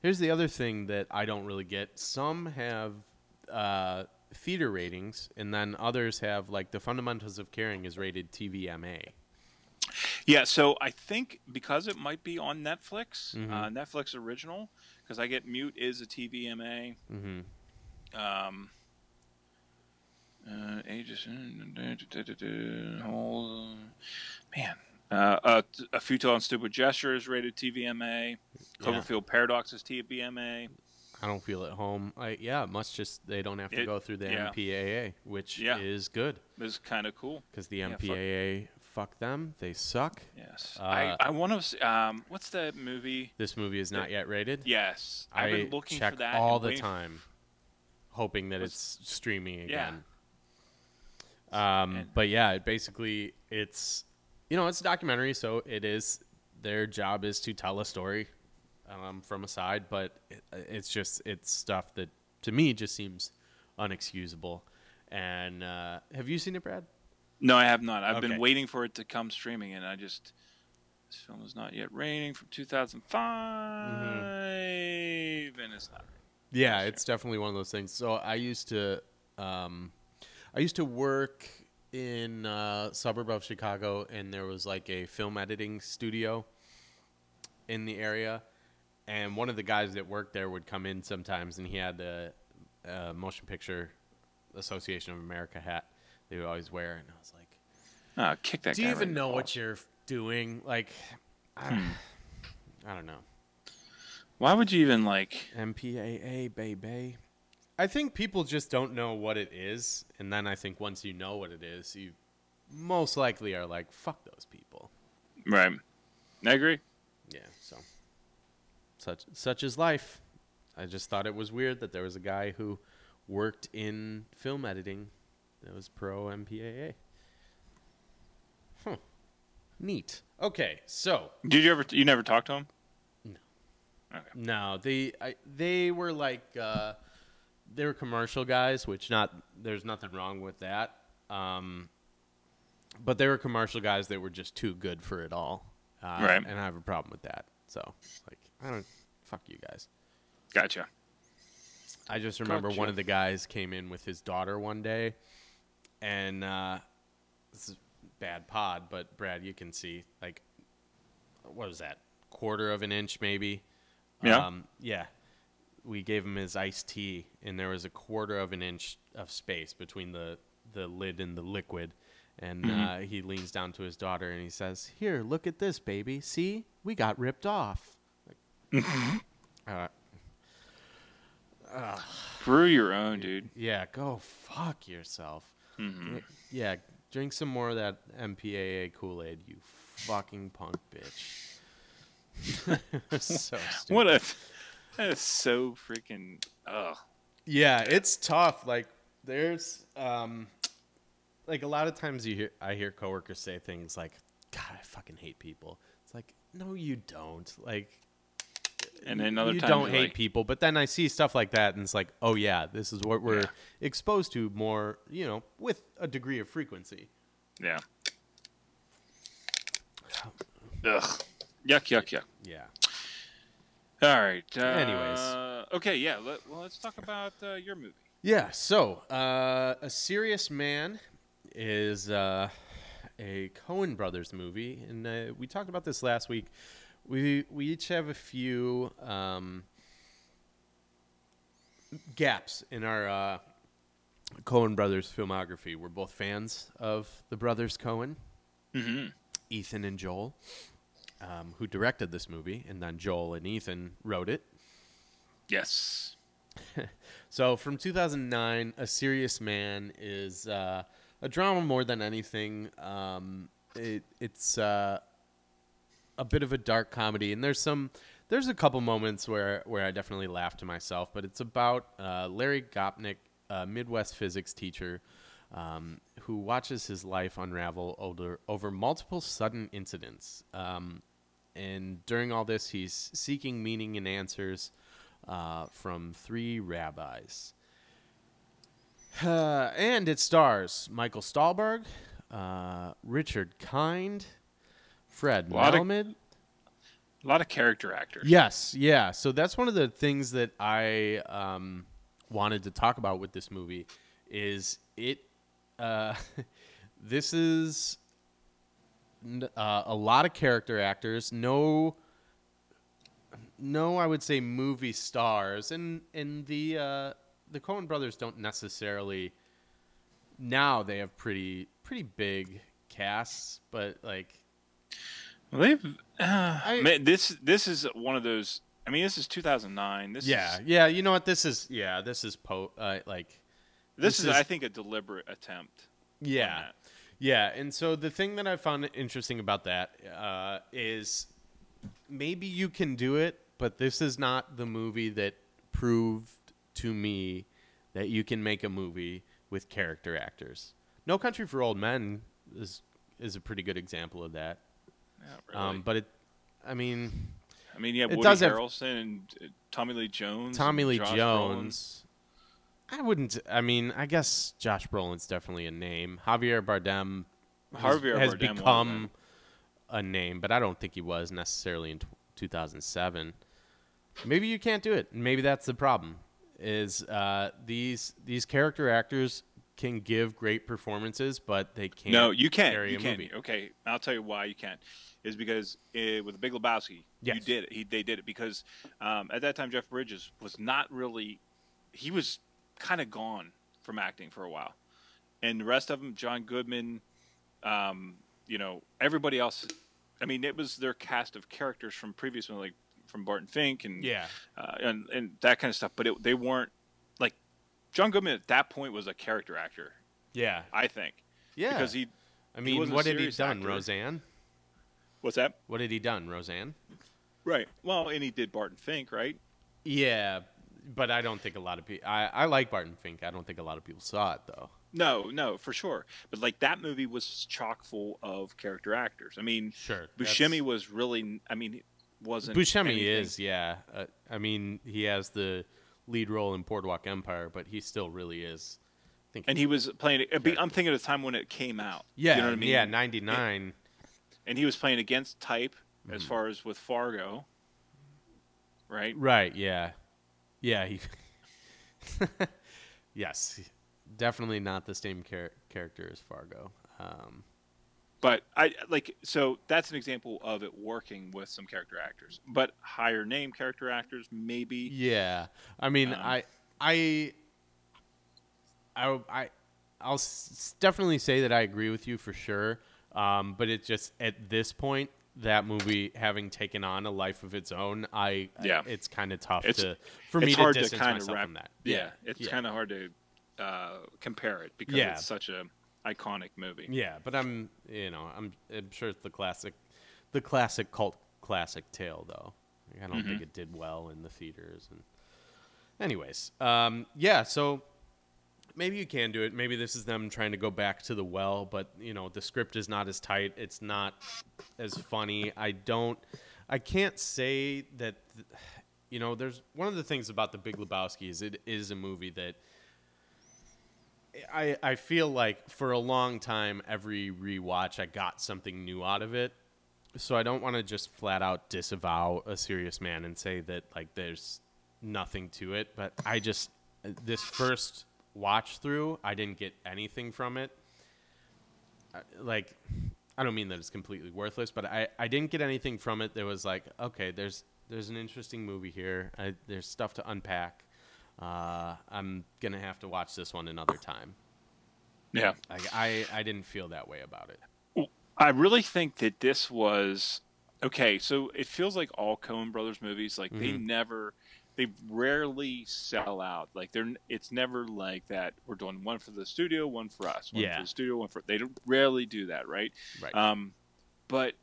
Here's the other thing that I don't really get. Some have uh, theater ratings, and then others have like The Fundamentals of Caring is rated TVMA. Yeah, so I think because it might be on Netflix, Mm-hmm. uh, Netflix original, because I get Mute is a TVMA. Mhm. Um, uh, ages, whole, man. Uh, uh, a futile and stupid gesture is rated TVMA. Cloverfield Paradox is TVMA. I don't feel at home. I, yeah, it must just they don't have to It- go through the yeah. MPAA, which Yeah. is good is kind of cool. because the Yeah, fuck- MPAA fuck them, they suck. Yes. Uh, I, I want to. Um, what's that movie? This movie is not yet rated. Yes, I've been looking check for that all the time, hoping that it's streaming again. Yeah. Um, And- but yeah, it basically it's you know it's a documentary, so it is their job is to tell a story um, from a side, but it, it's just it's stuff that to me just seems unexcusable. And uh, have you seen it, Brad? No, I have not. I've Okay. been waiting for it to come streaming, and I just this film is not yet raining from 2005, and it's not. Yeah, it's definitely one of those things. So I used to, um, I used to work in a suburb of Chicago, and there was like a film editing studio in the area, and one of the guys that worked there would come in sometimes, and he had the a motion picture Association of America hat they would always wear, and I was like, Ah, kick that. "Do you even the know what you're doing?" Like, I, I don't know. Why would you even like? MPAA, baby. I think people just don't know what it is, and then I think once you know what it is, you most likely are like, "Fuck those people." Right. I agree. Such such is life. I just thought it was weird that there was a guy who worked in film editing that was pro MPAA. Huh. Neat. Okay, so Did you ever? You never talked to him? No, they I, they were like uh, they were commercial guys, which not there's nothing wrong with that. Um, but they were commercial guys that were just too good for it all, uh, Right. And I have a problem with that. So like I don't fuck you guys. Gotcha. I just remember Gotcha. one of the guys came in with his daughter one day, and uh, this is bad pod, but Brad, you can see like what was that quarter of an inch maybe? Yeah. Um, yeah. We gave him his iced tea, and there was a quarter of an inch of space between the the lid and the liquid. And Mm-hmm. uh, he leans down to his daughter and he says, "Here, look at this, baby. See, we got ripped off." Like, uh, Brew your own, dude. Yeah, go fuck yourself. Mm-hmm. Yeah, drink some more of that MPAA Kool Aid, you fucking punk bitch. so stupid. What a. That is so freaking. Ugh. Yeah, it's tough. Like there's um like a lot of times you hear I hear coworkers say things like, God, I fucking hate people. It's like, no you don't. Like And then other you times don't hate like, people, but then I see stuff like that, and it's like, oh yeah, this is what we're Yeah. exposed to more, you know, with a degree of frequency. Yeah. Ugh. Yuck, yuck, yuck. Yeah. All right. Uh, Anyways. Okay, yeah. Let, well, let's talk about uh, your movie. Yeah. So, uh, a serious man is uh, a Coen Brothers movie, and uh, we talked about this last week. We we each have a few um, gaps in our uh, Coen Brothers filmography. We're both fans of the brothers Coen, Mm-hmm. Ethan and Joel, um, who directed this movie, and then Joel and Ethan wrote it. Yes. So from 2009, A Serious Man is uh, a drama more than anything. Um, it, it's uh, a bit of a dark comedy, and there's some there's a couple moments where where I definitely laugh to myself. But it's about uh, Larry Gopnik, a Midwest physics teacher. Um, who watches his life unravel over, over multiple sudden incidents. Um, and during all this, he's seeking meaning and answers uh, from three rabbis. Uh, and it stars Michael Stuhlbarg, uh, Richard Kind, Fred Lot of- A lot of character actors. Yes, yeah. So that's one of the things that I um, wanted to talk about with this movie is it. Uh, this is uh, a lot of character actors. No, no, I would say movie stars, and and the uh, the Coen brothers don't necessarily. Now they have pretty pretty big casts, but like they've. Uh, I- man, this this is one of those. I mean, this is 2009. This yeah, is, yeah. You know what? This is yeah. This is po uh, like this, this is, is- I think, a deliberate attempt. Yeah. Yeah, and so the thing that I found interesting about that uh, is maybe you can do it, but this is not the movie that proved to me that you can make a movie with character actors. No Country for Old Men is is a pretty good example of that. Not really. Um, but it, I mean, I mean, yeah, have Woody does have- Harrelson and uh, Tommy Lee Jones. Tommy and Lee Josh Jones. I wouldn't. I mean, I guess Josh Brolin's definitely a name. Javier Bardem has, Javier has Bardem become a name, but I don't think he was necessarily in t- 2007. Maybe you can't do it. Maybe that's the problem. Is uh, these these character actors can give great performances, but they can't. No, you can't. carry You a can't. movie. Okay, I'll tell you why you can't. Is because uh, with the Big Lebowski, you did it. He, they did it because um, at that time Jeff Bridges was not really. He was kind of gone from acting for a while, and the rest of them, John Goodman, um, you know, everybody else. I mean, it was their cast of characters from previous one, like from Barton Fink and Yeah. uh, and and that kind of stuff. But it, they weren't John Goodman at that point was a character actor, Yeah. I think, Yeah. because he. I mean, wasn't what had he done, actor. Roseanne? What's that? What had he done, Roseanne? Right. Well, and he did Barton Fink, right? Yeah, but I don't think a lot of people. I, I like Barton Fink. I don't think a lot of people saw it though. No, no, for sure. But like that movie was chock full of character actors. I mean, Sure, Buscemi was really. I mean, wasn't. Buscemi anything- is, yeah. Uh, I mean, he has the lead role in Boardwalk Empire, but he still really is. I think. and he was playing. I'm thinking of the time when it came out. yeah, you know what I mean. yeah, ninety nine. And he was playing against type as Mm-hmm. far as with Fargo. Right. Right. Yeah. Yeah. He. yes, definitely not the same char- character as Fargo. Um, But I like so that's an example of it working with some character actors, but higher name character actors maybe. Yeah, I mean, Um, I, I, I, I, I'll s- definitely say that I agree with you for sure. Um, but it just at this point, that movie having taken on a life of its own, I, Yeah. I- it's kind of tough It's- to for me it's to hard to kind of myself wrap. from that. Yeah, it's yeah. kind of hard to uh, compare it because Yeah. it's such a iconic movie. Yeah, but I'm, you know, I'm, I'm sure it's the classic, the classic cult classic tale though. I don't Mm-hmm. think it did well in the theaters. And, anyways, um, yeah. So maybe you can do it. Maybe this is them trying to go back to the well, but you know, the script is not as tight. It's not as funny. I don't. I can't say that. th- You know, there's one of the things about the Big Lebowski is it is a movie that I, I feel like for a long time, every rewatch, I got something new out of it. So I don't want to just flat out disavow a serious man and say that like there's nothing to it. But I just this first watch through, I didn't get anything from it. Like, I don't mean that it's completely worthless, but I, I didn't get anything from it. There was like, okay, there's there's an interesting movie here. I, there's stuff to unpack. Uh, I'm gonna have to watch this one another time. Yeah, Like I, I didn't feel that way about it. I really think that this was okay. So it feels like all Coen Brothers movies, like they Mhm. never, they rarely sell out. Like they're it's never like that. We're doing one for the studio, one for us. One Yeah. for the studio, one for they don't rarely do that, right? Right. Um, but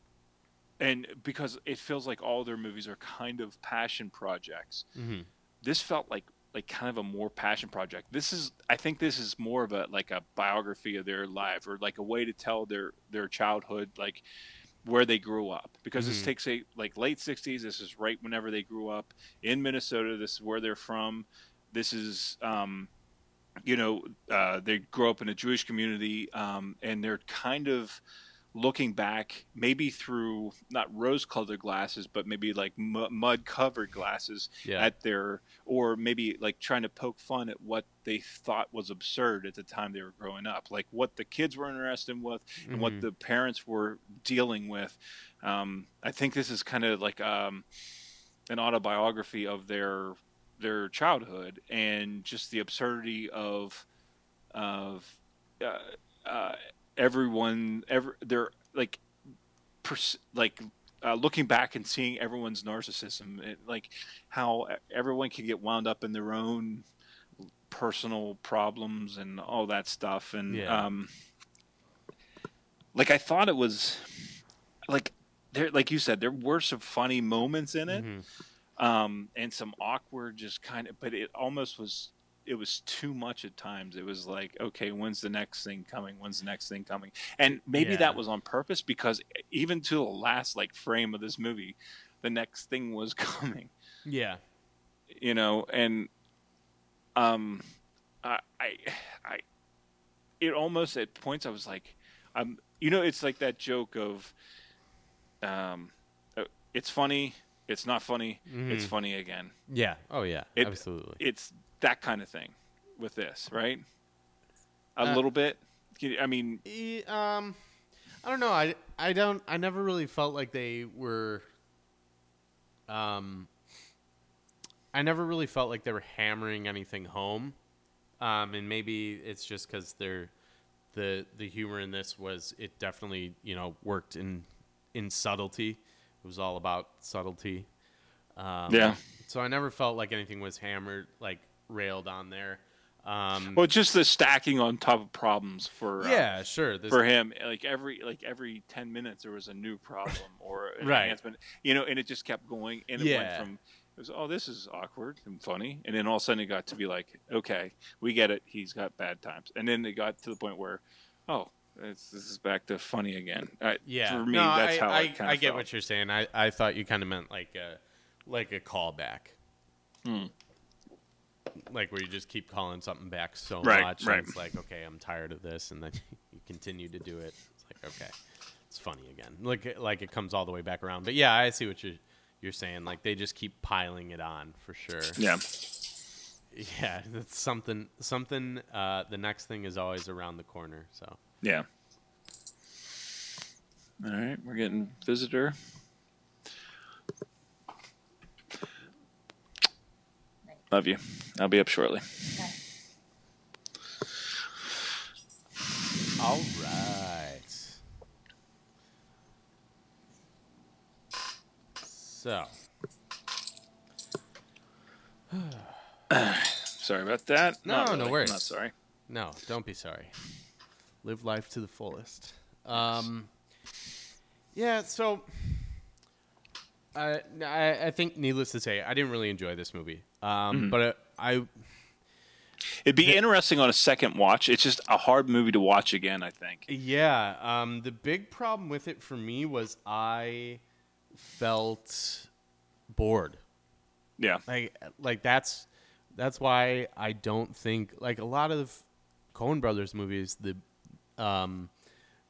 and because it feels like all their movies are kind of passion projects. hmm This felt like like kind of a more passion project. This is I think this is more of a like a biography of their life or like a way to tell their their childhood like where they grew up because this Mhm. takes a like late 60s this is right whenever they grew up in Minnesota this is where they're from this is um you know uh, they grew up in a Jewish community um, and they're kind of looking back maybe through not rose colored glasses but maybe like mu- mud covered glasses Yeah. at their or maybe like trying to poke fun at what they thought was absurd at the time they were growing up like what the kids were interested in with and what Mhm. the parents were dealing with um, i think this is kind of like um, an autobiography of their their childhood and just the absurdity of of uh, uh, everyone ever they're like pers- like uh, looking back and seeing everyone's narcissism like how everyone can get wound up in their own personal problems and all that stuff and Yeah. um like i thought it was like there like you said there were some funny moments in it Mhm. um, and some awkward, just kind of, but it almost was. It was too much at times. It was like, okay, when's the next thing coming? When's the next thing coming? And maybe Yeah. that was on purpose because even to the last like frame of this movie, the next thing was coming. Yeah. You know, and um, I, I, I, it almost at points I was like, um, you know, it's like that joke of, um, uh, it's funny, it's not funny, it's Mhm. funny again. Yeah. Oh yeah. It- Absolutely. It's that kind of thing with this, right? A Uh, little bit. I mean, um, I don't know. I I don't. I never really felt like they were. Um, I never really felt like they were hammering anything home. Um, and maybe it's just because they're the the humor in this was it definitely you know worked in in subtlety. It was all about subtlety. Um, Yeah. So I never felt like anything was hammered, like railed on there. Um, well, just the stacking on top of problems for uh, yeah, sure. This, for him. Like every like every ten minutes there was a new problem or an Right. enhancement. You know, and it just kept going. And it Yeah. went from it was oh this is awkward and funny, and then all of a sudden it got to be like okay we get it he's got bad times, and then it got to the point where oh it's, this is back to funny again. I, Yeah, for me no, that's I, how I, I of get felt. what you're saying. I, I thought you kind of meant like a like a callback, Hmm. Like where you just keep calling something back so Right, much, right. and it's like okay, I'm tired of this, and then you continue to do it. It's like okay, it's funny again. Like like it comes all the way back around. But yeah, I see what you're you're saying. Like they just keep piling it on for sure. Yeah. Yeah, that's something something. Uh, the next thing is always around the corner. So Yeah. All right, we're getting visitor. Love you. I'll be up shortly. all right. So. Sorry about that. No, Not no really. worries. Not sorry. No, don't be sorry. Live life to the fullest. Um, yeah, so I, I think needless to say, I didn't really enjoy this movie. Um, but I, I It'd be interesting on a second watch. It's just a hard movie to watch again. I think. yeah, um, the big problem with it for me was I felt bored. Yeah. like like that's that's why I don't think like a lot of Coen Brothers movies the um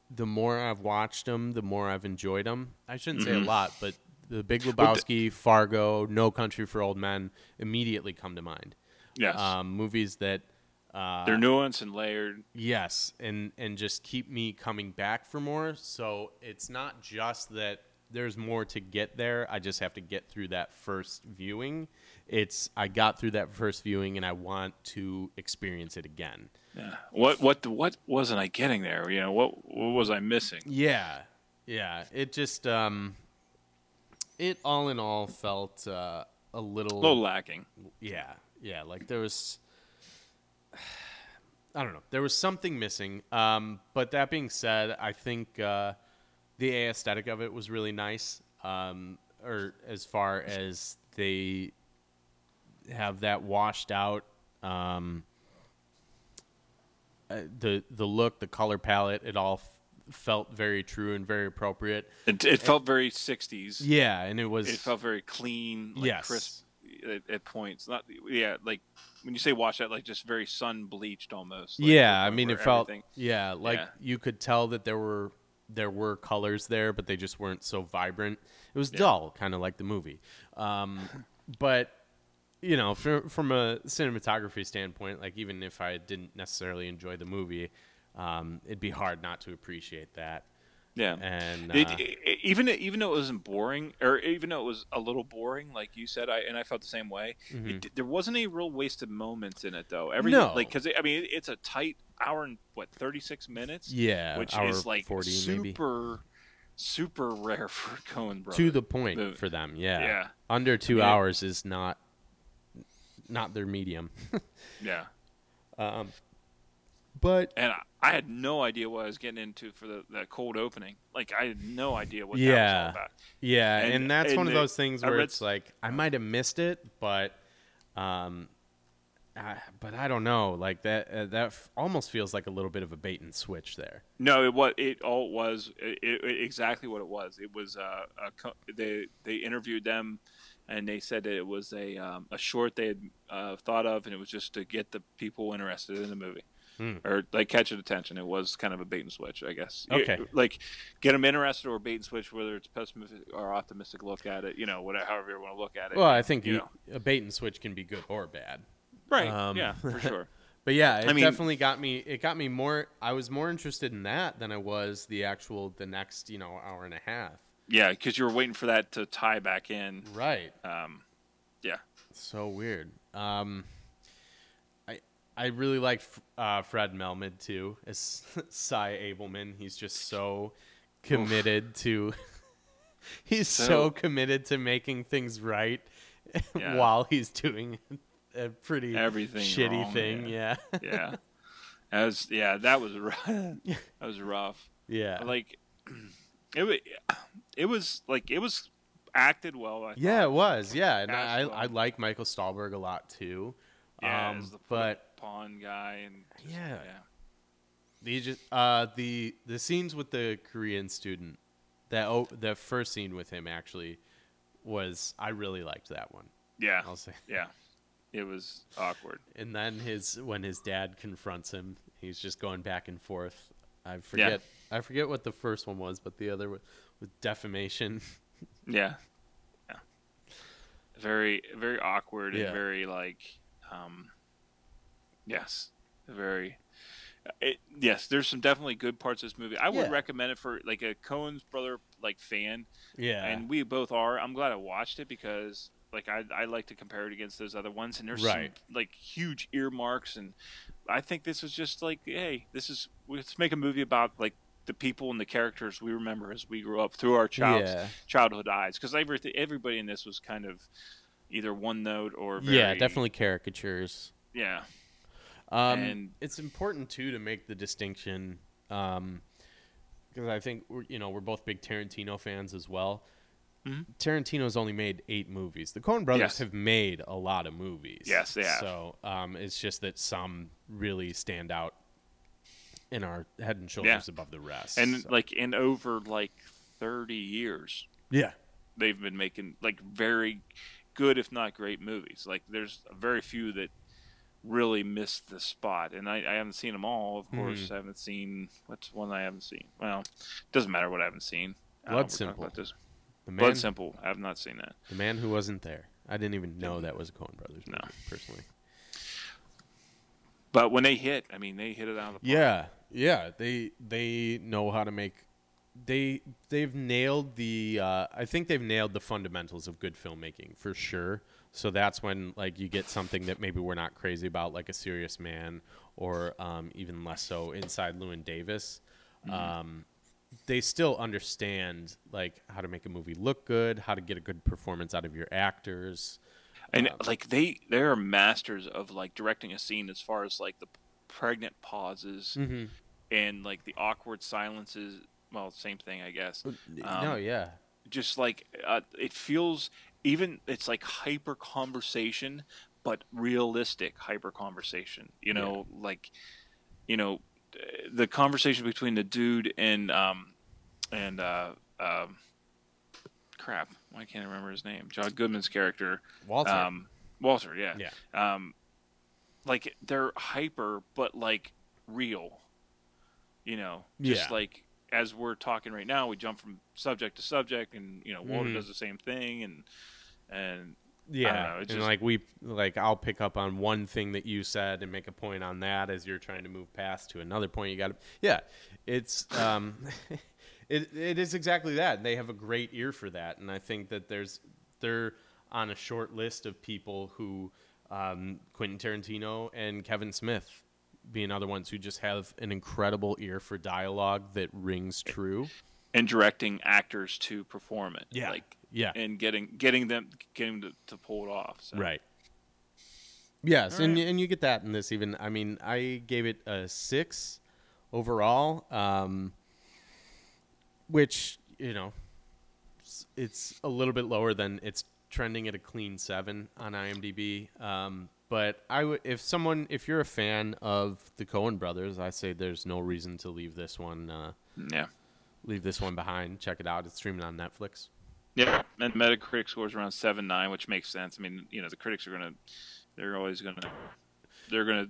the more I've watched them the more I've enjoyed them. I shouldn't say a lot, but the Big Lebowski, Fargo, No Country for Old Men immediately come to mind. Yes. Um, movies that uh, They're nuanced and layered. Yes, and and just keep me coming back for more. So it's not just that there's more to get there. I just have to get through that first viewing. It's I got through that first viewing and I want to experience it again. Yeah. What what what wasn't I getting there? You know what what was I missing? Yeah. Yeah, it just um it all in all felt uh, a little A little lacking. yeah, yeah. Like there was, I don't know, there was something missing. Um, but that being said, I think uh, the aesthetic of it was really nice. Um, or as far as they have that washed out, um, uh, the the look, the color palette, it all felt very true and very appropriate. It, it felt very 60s. Yeah, and it was It felt very clean, like Yes. crisp at, at points. Not yeah, like when you say wash out, like just very sun bleached almost. like, yeah i mean it felt everything- yeah like Yeah. you could tell that there were there were colors there but they just weren't so vibrant it was Yeah. dull kind of like the movie um, but you know from, from a cinematography standpoint like even if i didn't necessarily enjoy the movie um, it'd be hard not to appreciate that Yeah. and uh, it- even even though it wasn't boring, or even though it was a little boring, like you said, I and I felt the same way. It, there wasn't any real wasted moments in it, though. Every Mm-hmm. No. like because I mean it's a tight hour and what thirty six minutes. yeah which is like 40 maybe super super rare for Coen brothers. to the point movie. for them yeah Yeah. under two mean, hours is not not their medium Yeah, Um, but and I, I had no idea what I was getting into for the that cold opening. Like I had no idea what that was Yeah. all about. Yeah, and, And- that's and one of those things where read- it's like I might have missed it, but, um, I, but I don't know. Like that, uh, that f- almost feels like a little bit of a bait and switch there. No, it was it all was it, it, exactly what it was. It was uh, a co- they they interviewed them, and they said that it was a um, a short they had uh, thought of, and it was just to get the people interested in the movie. Hmm. Or like catch their attention. It was kind of a bait and switch, I guess. You- Okay. like get them interested or bait and switch, whether it's pessimistic or optimistic look at it. You know, whatever, however you want to look at it. Well, I think you you, know. a bait and switch can be good or bad. right. um, yeah, for sure. But yeah, it I mean- definitely got me. It got me more. I was more interested in that than I was the actual the next you know hour and a half. Yeah, because you were waiting for that to tie back in. Right. Um, yeah. So weird. Um, I really like uh, Fred Melamed too as Sy Ableman. He's just so committed to. he's so, So- committed to making things right Yeah. while he's doing a pretty Everything shitty wrong, thing. yeah. Yeah. yeah. That was yeah, that was rough. that was rough. Yeah. Like it was, it was like it was acted well. I yeah, it was. Yeah, and I I like Michael Stuhlbarg a lot too. Yeah, um, the but pawn guy and just- Yeah. yeah. The just uh the the scenes with the Korean student, that oh the first scene with him actually was I really liked that one. Yeah. I'll say. Yeah. It was awkward. And then his when his dad confronts him, he's just going back and forth. I forget I forget what the first one was, but the other wa- with defamation. Yeah. Yeah. Very very awkward Yeah. and very like um yes, very it, yes, there's some definitely good parts of this movie. I would Yeah. recommend it for like a Coen's brother like fan. Yeah. and we both are. I'm glad I watched it because like I I like to compare it against those other ones, and there's Right. some like huge earmarks, and I think this was just like, hey, this is let's make a movie about like the people and the characters we remember as we grew up through our child Yeah. childhood eyes, because everything everybody in this was kind of either one note or very, yeah, definitely caricatures. yeah Um, And- it's important too to make the distinction, um, because I think we're, you know we're both big Tarantino fans as well. Mhm. Tarantino's only made eight movies. The Coen Brothers Yes. have made a lot of movies. Yes, they have. So um, it's just that some really stand out and are head and shoulders above the rest. and so. like in over like 30 years yeah, they've been making like very good if not great movies like there's very few that really missed the spot and i, I haven't seen them all of course Hmm. i haven't seen what's one i haven't seen well it doesn't matter what i haven't seen Blood Simple. the man, blood simple i have not seen that the man who wasn't there. I didn't even know that was a Coen Brothers movie No. personally. but when they hit i mean they hit it out of the park Yeah, yeah. They they know how to make. They they've nailed the. Uh, I think they've nailed the fundamentals of good filmmaking for sure. So that's when like you get something that maybe we're not crazy about, like a Serious Man, or um, even less so inside Llewyn Davis. Um, they still understand like how to make a movie look good, how to get a good performance out of your actors. and Um, like they they are masters of like directing a scene as far as like the pregnant pauses mhm. and like the awkward silences. Well, same thing, I guess. no, Um, yeah, just like uh, it feels even it's like hyper conversation but realistic hyper conversation you know? Like you know the conversation between the dude and um and uh um crap i can't I remember his name john goodman's character. Walter. um walter yeah. Yeah, um like they're hyper but like real you know? Just Yeah. like as we're talking right now we jump from subject to subject and you know walter Mhm. does the same thing and and yeah. know, it's and just- like we like I'll pick up on one thing that you said and make a point on that as you're trying to move past to another point. You got to yeah. It's um, it it is exactly that. They have a great ear for that, and I think that there's they're on a short list of people who um, Quentin Tarantino and Kevin Smith being other ones who just have an incredible ear for dialogue that rings true. and directing actors to perform it Yeah. like Yeah. and getting getting them getting to, to pull it off so. Right. Yes, and Alright. and you get that in this even. I mean, I gave it a six overall, um, which you know, it's, it's a little bit lower than it's trending at a clean seven on IMDb. Um, but I would, if someone, if you're a fan of the Coen Brothers, I say there's no reason to leave this one, uh, yeah leave this one behind. Check it out. It's streaming on Netflix. yeah and metacritic scores around 7 9 which makes sense i mean you know the critics are gonna they're always gonna they're gonna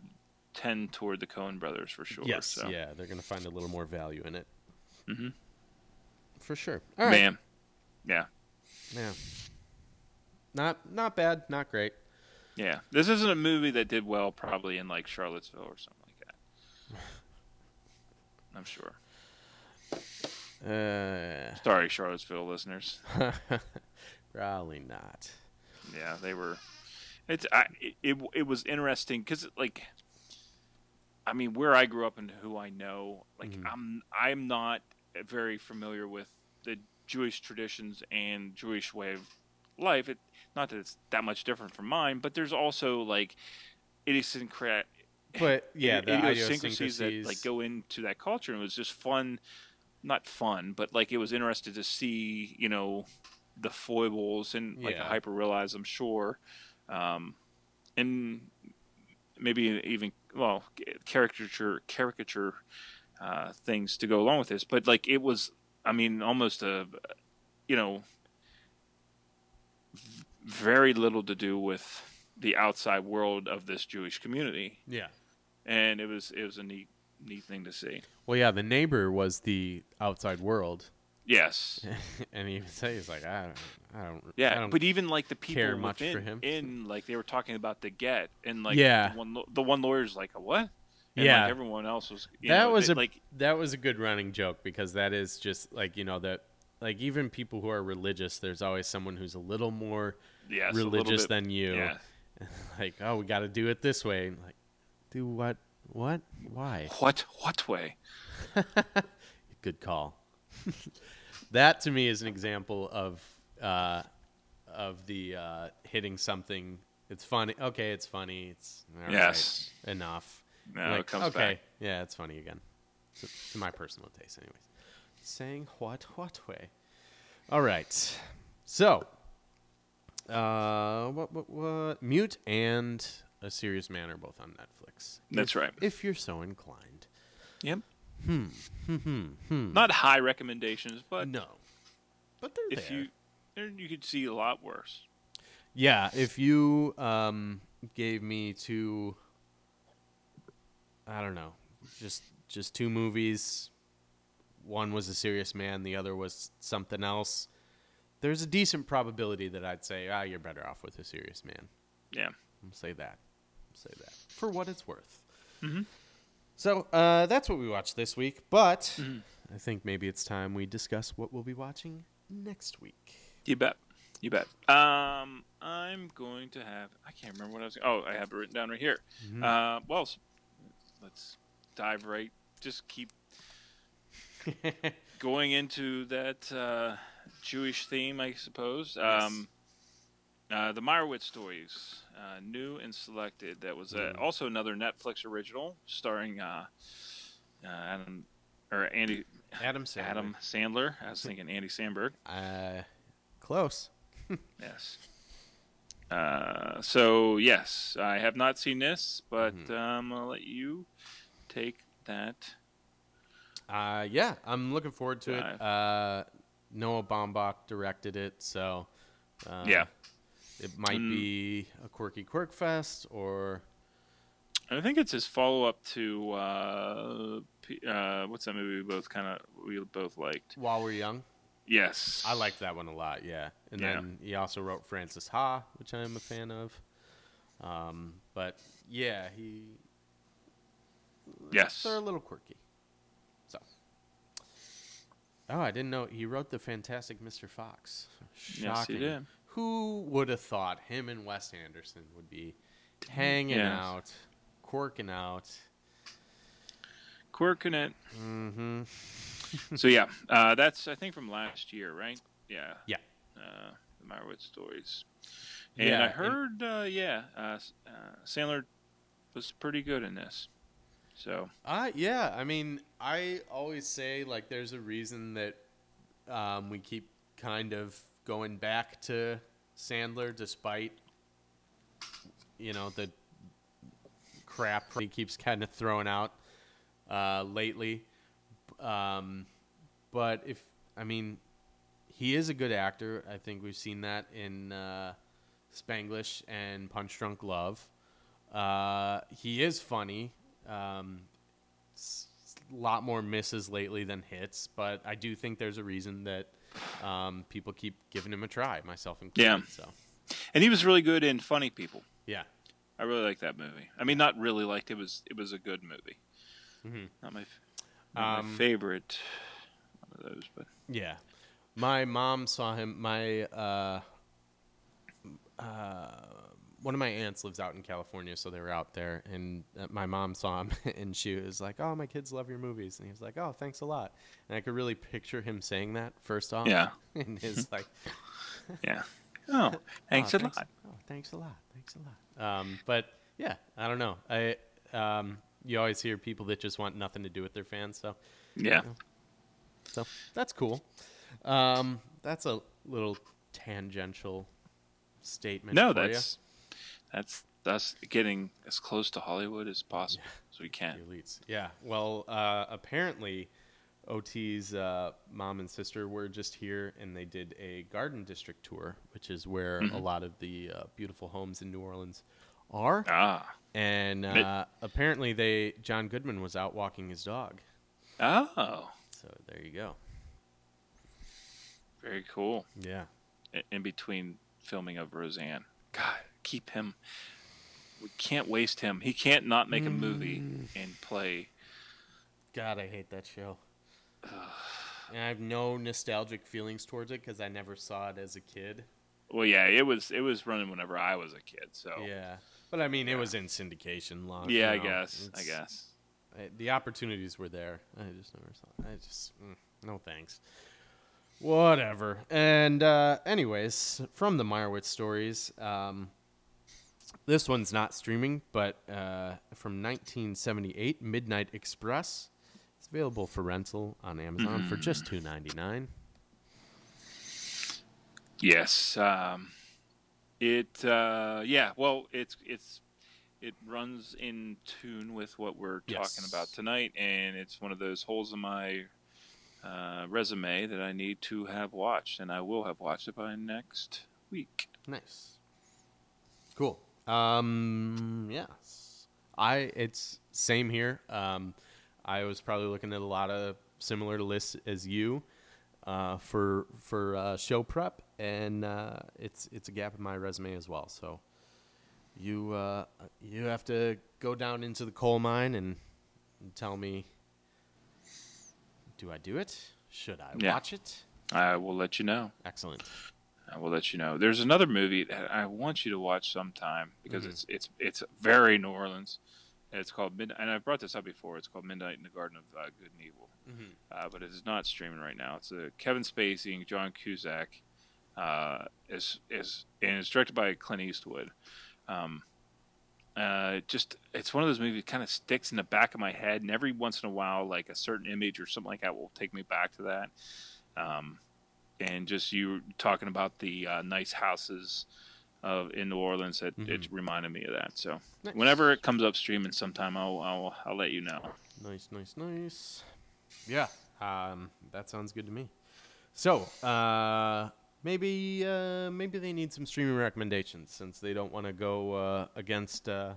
tend toward the Coen brothers for sure yes, so. yeah, they're gonna find a little more value in it. Mm-hmm. For sure. All right. man yeah Yeah. Not not bad, not great. Yeah. This isn't a movie that did well probably in like charlottesville or something like that. I'm sure. Uh, sorry charlottesville listeners. Probably not. yeah they were. It's I, it, it, was interesting because like i mean where i grew up and who i know like Mhm. i'm i'm not very familiar with the jewish traditions and jewish way of life. It not that it's that much different from mine but there's also like idiosyncratic But yeah, the idiosyncrasies that like go into that culture and it was just fun not fun but like it was interesting to see you know the foibles and like Yeah. a hyper realism sure um and maybe even well caricature caricature uh things to go along with this but like it was i mean almost a you know very little to do with the outside world of this jewish community Yeah. and it was it was a neat neat thing to see. Well, yeah, the neighbor was the outside world, Yes, and he would say, "He's like, I don't, I don't, I yeah, don't but even like the people care much within, for him. in like they were talking about the get and like Yeah. the one, the one lawyer's like a what? And, Yeah. like, everyone else was that know, was a like that was a good running joke because that is just like you know that like even people who are religious, there's always someone who's a little more yes, religious than you. yeah. like, oh, we got to do it this way. And like, do what? What? Why? What what way? Good call. that to me is an example of uh, of the uh, hitting something. It's funny. Okay, it's funny. It's all right, yes, enough. no, Like, it comes okay, back. yeah, it's funny again. To, to my personal taste, anyways. Saying what what way? All right. So, uh, what what what? Mute and a serious man are both on Netflix. That's If- right. If you're so inclined. Yep. Hmm. Hmm. Hmm. hmm. Not high recommendations, but no. But they're if there. you you could see a lot worse. Yeah, if you um, gave me two, I don't know, just just two movies. One was a serious man, the other was something else. There's a decent probability that I'd say, ah, you're better off with a serious man. Yeah. I'll say that. I'll say that for what it's worth. Mhm. So uh, that's what we watched this week, but Mhm. I think maybe it's time we discuss what we'll be watching next week. You bet. You bet. Um, I'm going to have. I can't remember what I was. Oh, I have it written down right here. Mhm. Uh, well, let's dive right. Just keep going into that uh, Jewish theme, I suppose. Yes. Um, Uh, the Meyerowitz stories, uh, new and selected. That was uh, Mm. also another Netflix original starring uh, uh, Adam or Andy Adam Sandler. Adam Sandler. I was thinking Andy Samberg. Uh, close. Yes. Uh, so yes, I have not seen this, but Mhm. um, I'll let you take that. Uh, yeah, I'm looking forward to it. Uh, Noah Baumbach directed it, so uh, Yeah. it might Mm. be a quirky quirk fest or I think it's his follow up to uh, uh, what's that movie we both kind of we both liked. While We're Young. Yes, I liked that one a lot, yeah. And Yeah. then he also wrote Frances Ha, which I am a fan of. Um, but yeah, he Yes. they're a little quirky. Oh, I didn't know he wrote the Fantastic Mr. Fox. Shocking. Yes, he did. Who would have thought him and Wes Anderson would be hanging Yes. out, quirking out? Quirking it. Mm-hmm. so yeah, uh, that's I think from last year, right? Yeah. Yeah. Uh, the Meyerowitz stories. And Yeah, I and- heard, uh, yeah, uh, uh, Sandler was pretty good in this. So Uh, yeah. I mean, I always say like there's a reason that um, we keep kind of going back to Sandler, despite you know the crap he keeps kind of throwing out uh, lately. Um, but if I mean, he is a good actor. I think we've seen that in uh, Spanglish and Punch Drunk Love. Uh, he is funny. Um, a lot more misses lately than hits, but I do think there's a reason that um, people keep giving him a try, myself included. Yeah. So and he was really good in Funny People. yeah, I really like that movie. I mean, not really liked it was it was a good movie. Mhm. Not my not Um, my favorite one of those, but yeah. My mom saw him. My uh, uh, one of my aunts lives out in California, so they were out there, and uh, my mom saw him, and she was like, "Oh, my kids love your movies," and he was like, "Oh, thanks a lot," and I could really picture him saying that first off, Yeah. in his like. yeah. Oh, thanks oh, a lot. Oh, thanks a lot. Thanks a lot. Um, but yeah, I don't know. I um, you always hear people that just want nothing to do with their fans, so Yeah. so that's cool. Um, that's a little tangential statement. No, for ya. That's that's getting as close to Hollywood as possible as we the can. elites. Yeah. Well, uh, apparently, OT's uh, mom and sister were just here, and they did a garden district tour, which is where Mm-hmm. a lot of the uh, beautiful homes in New Orleans are. Ah. And uh, apparently, they John Goodman was out walking his dog. Oh. So there you go. Very cool. Yeah. In between filming of Roseanne. God, keep him. We can't waste him. He can't not make a movie Mm. and play. God, I hate that show. and I have no nostalgic feelings towards it because I never saw it as a kid. Well, yeah, it was it was running whenever I was a kid. So Yeah. But I mean, it was in syndication long. Yeah, you I know, guess. I guess. I- the opportunities were there. I just never saw. I just mm, no thanks. Whatever. And uh, anyways, from the Meyerowitz stories, um, this one's not streaming, but uh, from 1978, Midnight Express. It's available for rental on Amazon for just two ninety nine. Yes. Um, it. Uh, yeah. Well, it's it's it runs in tune with what we're Yes. talking about tonight, and it's one of those holes in my uh, resume that I need to have watched, and I will have watched it by next week. Nice. Cool. Um, yes. I it's same here. Um, I was probably looking at a lot of similar lists as you uh, for for uh, show prep, and uh, it's it's a gap in my resume as well. So you uh, you have to go down into the coal mine and, and tell me, do I do it? Should I Yeah. watch it? I will let you know. Excellent. I will let you know. There's another movie that I want you to watch sometime because Mhm. it's it's it's very New Orleans. And It's called Midnight, and I've brought this up before. It's called Midnight in the Garden of uh, Good and Evil, Mhm. uh, but it is not streaming right now. It's a Kevin Spacey and John Cusack Uh, is is and it's directed by Clint Eastwood. Um, uh, just it's one of those movies that kind of sticks in the back of my head, and every once in a while, like a certain image or something like that will take me back to that. Um, and just you talking about the uh, nice houses of in New Orleans, it, it reminded me of that. So Nice. whenever it comes up streaming, sometime I'll I'll, I'll let you know. Nice, nice, nice. Yeah, um, that sounds good to me. So, uh, maybe uh, maybe they need some streaming recommendations since they don't want to go uh, against. Uh,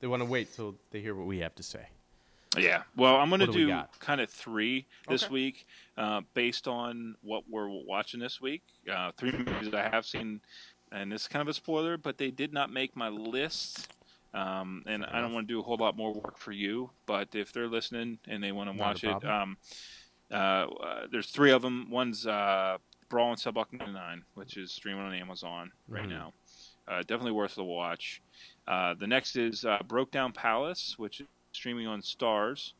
they want to wait till they hear what we have to say. Yeah. Well, I'm going to What do we do got? kind of three this Okay. week, uh, based on what we're watching this week. Uh, three movies that I have seen, and this is kind of a spoiler, but they did not make my list. Um, and I don't want to do a whole lot more work for you, but if they're listening and they want to Not a watch it, problem. um, uh, uh, there's three of them. One's uh, Brawl in Cell Block 99, which is streaming on Amazon right Mhm. now. Uh, definitely worth the watch. Uh, the next is uh, Broke Down Palace, which is streaming on Starz.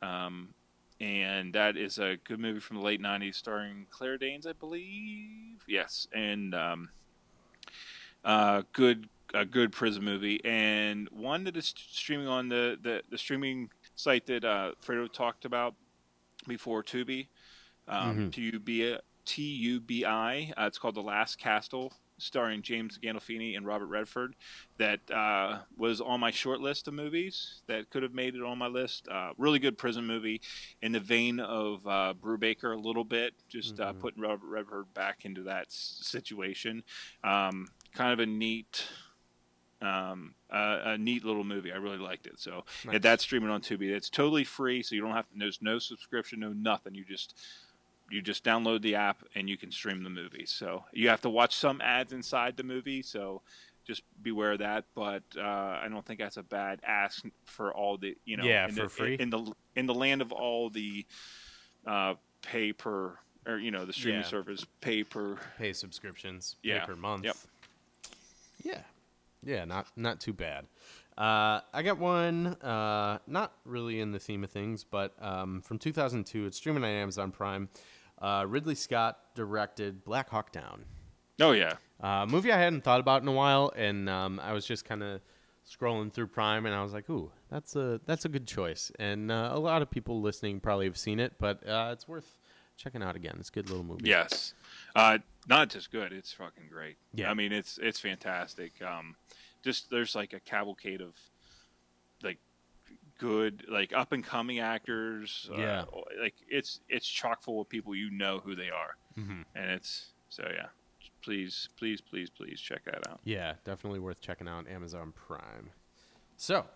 Um, and that is a good movie from the late 90s starring Claire Danes, I believe. Yes. And um, uh, good a good prison movie. And one that is streaming on the, the, the streaming site that uh, Fredo talked about before, Tubi. Um, T-U-B- T-U-B-I. Uh, it's called The Last Castle, starring James Gandolfini and Robert Redford. That uh, was on my short list of movies that could have made it on my list. Uh, really good prison movie in the vein of uh, Brubaker a little bit, just uh, putting Robert Redford back into that s- situation. Um, kind of a neat. Um, uh, a neat little movie. I really liked it. So Nice. that's streaming on Tubi. It's totally free, so you don't have to. There's no subscription, no nothing. You just you just download the app and you can stream the movie. So you have to watch some ads inside the movie. So just beware of that. But uh, I don't think that's a bad ask for all the you know Yeah, in for the, free. in the in the land of all the uh, pay per or you know the streaming Yeah. service pay per. Pay subscriptions, pay Yeah. per month. Yep. Yeah, yeah, not not too bad. Uh, I got one, uh, not really in the theme of things, but um, from 2002. It's streaming on Amazon Prime. Uh, Ridley Scott directed Black Hawk Down. Oh yeah, Uh, movie I hadn't thought about in a while, and um, I was just kind of scrolling through Prime, and I was like, "Ooh, that's a that's a good choice." And uh, a lot of people listening probably have seen it, but uh, it's worth checking out again. It's a good little movie. Yes, uh, not just good. It's fucking great. Yeah. I mean it's it's fantastic. Um, just there's like a cavalcade of like good like up and coming actors. Yeah. uh, like it's it's chock full of people you know who they are, Mhm. and it's so yeah. Please, please, please, please check that out. Yeah, definitely worth checking out Amazon Prime. So,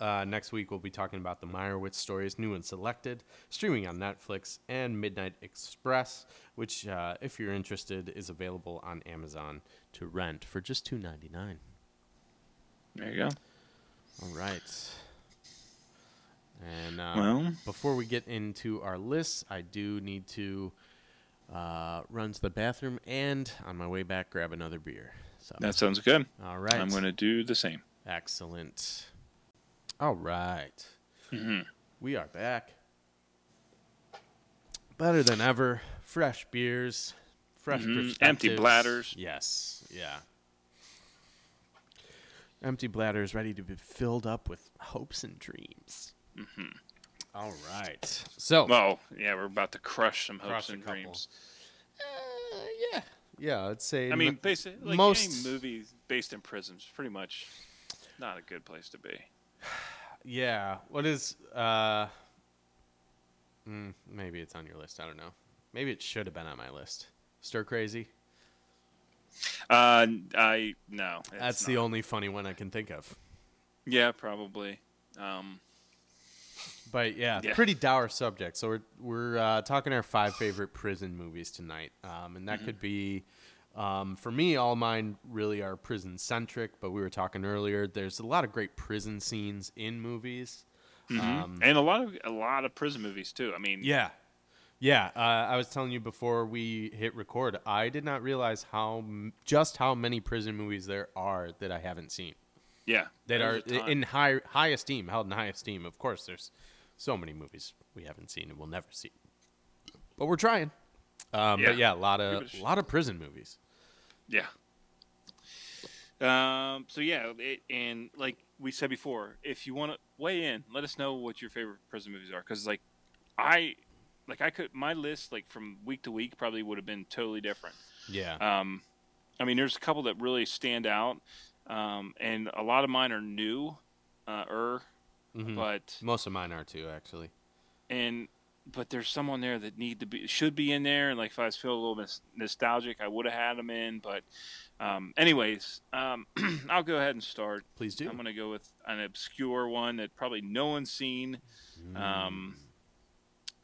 uh, next week we'll be talking about the Meyerowitz stories, new and selected, streaming on Netflix and Midnight Express, which, uh, if you're interested, is available on Amazon to rent for just two ninety nine. There you go. All right. And uh, Well- before we get into our lists, I do need to uh, run to the bathroom and on my way back grab another beer. So, That sounds good. all right. I'm going to do the same. Excellent. All right. Mm-hmm. We are back. Better than ever. Fresh beers, fresh Mhm. Empty bladders. Yes. Yeah. Empty bladders ready to be filled up with hopes and dreams. Mhm. All right. So, Well, yeah, we're about to crush some hopes Crush and couple. dreams. uh, yeah. Yeah, I'd say. I mean, n- basically, like most- any movie based in prisons, pretty much not a good place to be. yeah. What is. Uh, mm, maybe it's on your list. I don't know. Maybe it should have been on my list. Stir Crazy. Uh, I no. it's That's the only funny one I can think of. Yeah, probably. Um, But yeah, Yeah. pretty dour subject. So we're we're uh, talking our five favorite prison movies tonight, um, and that could be. Um, for me, all mine really are prison centric, but we were talking earlier. There's a lot of great prison scenes in movies. Um, and a lot of a lot of prison movies too. I mean, yeah, yeah. Uh, I was telling you before we hit record. I did not realize how m- just how many prison movies there are that I haven't seen. Yeah, that are there's a ton. in high high esteem, held in high esteem. Of course, there's so many movies we haven't seen and we'll never see, but we're trying. Um, Yeah. But yeah, a lot of a a lot of prison movies. Yeah. Um. So yeah, it, and like we said before, if you want to weigh in, let us know what your favorite prison movies are. Because like, I, like I could my list like from week to week probably would have been totally different. Yeah. Um, I mean, there's a couple that really stand out, um, and a lot of mine are new, uh, er, Mhm. but Most of mine are too, actually. and but there's some on there that need to be should be in there and like if i was feeling a little nostalgic i would have had them in but um, anyways um, i'll go ahead and start Please do. i'm going to go with an obscure one that probably no one's seen um,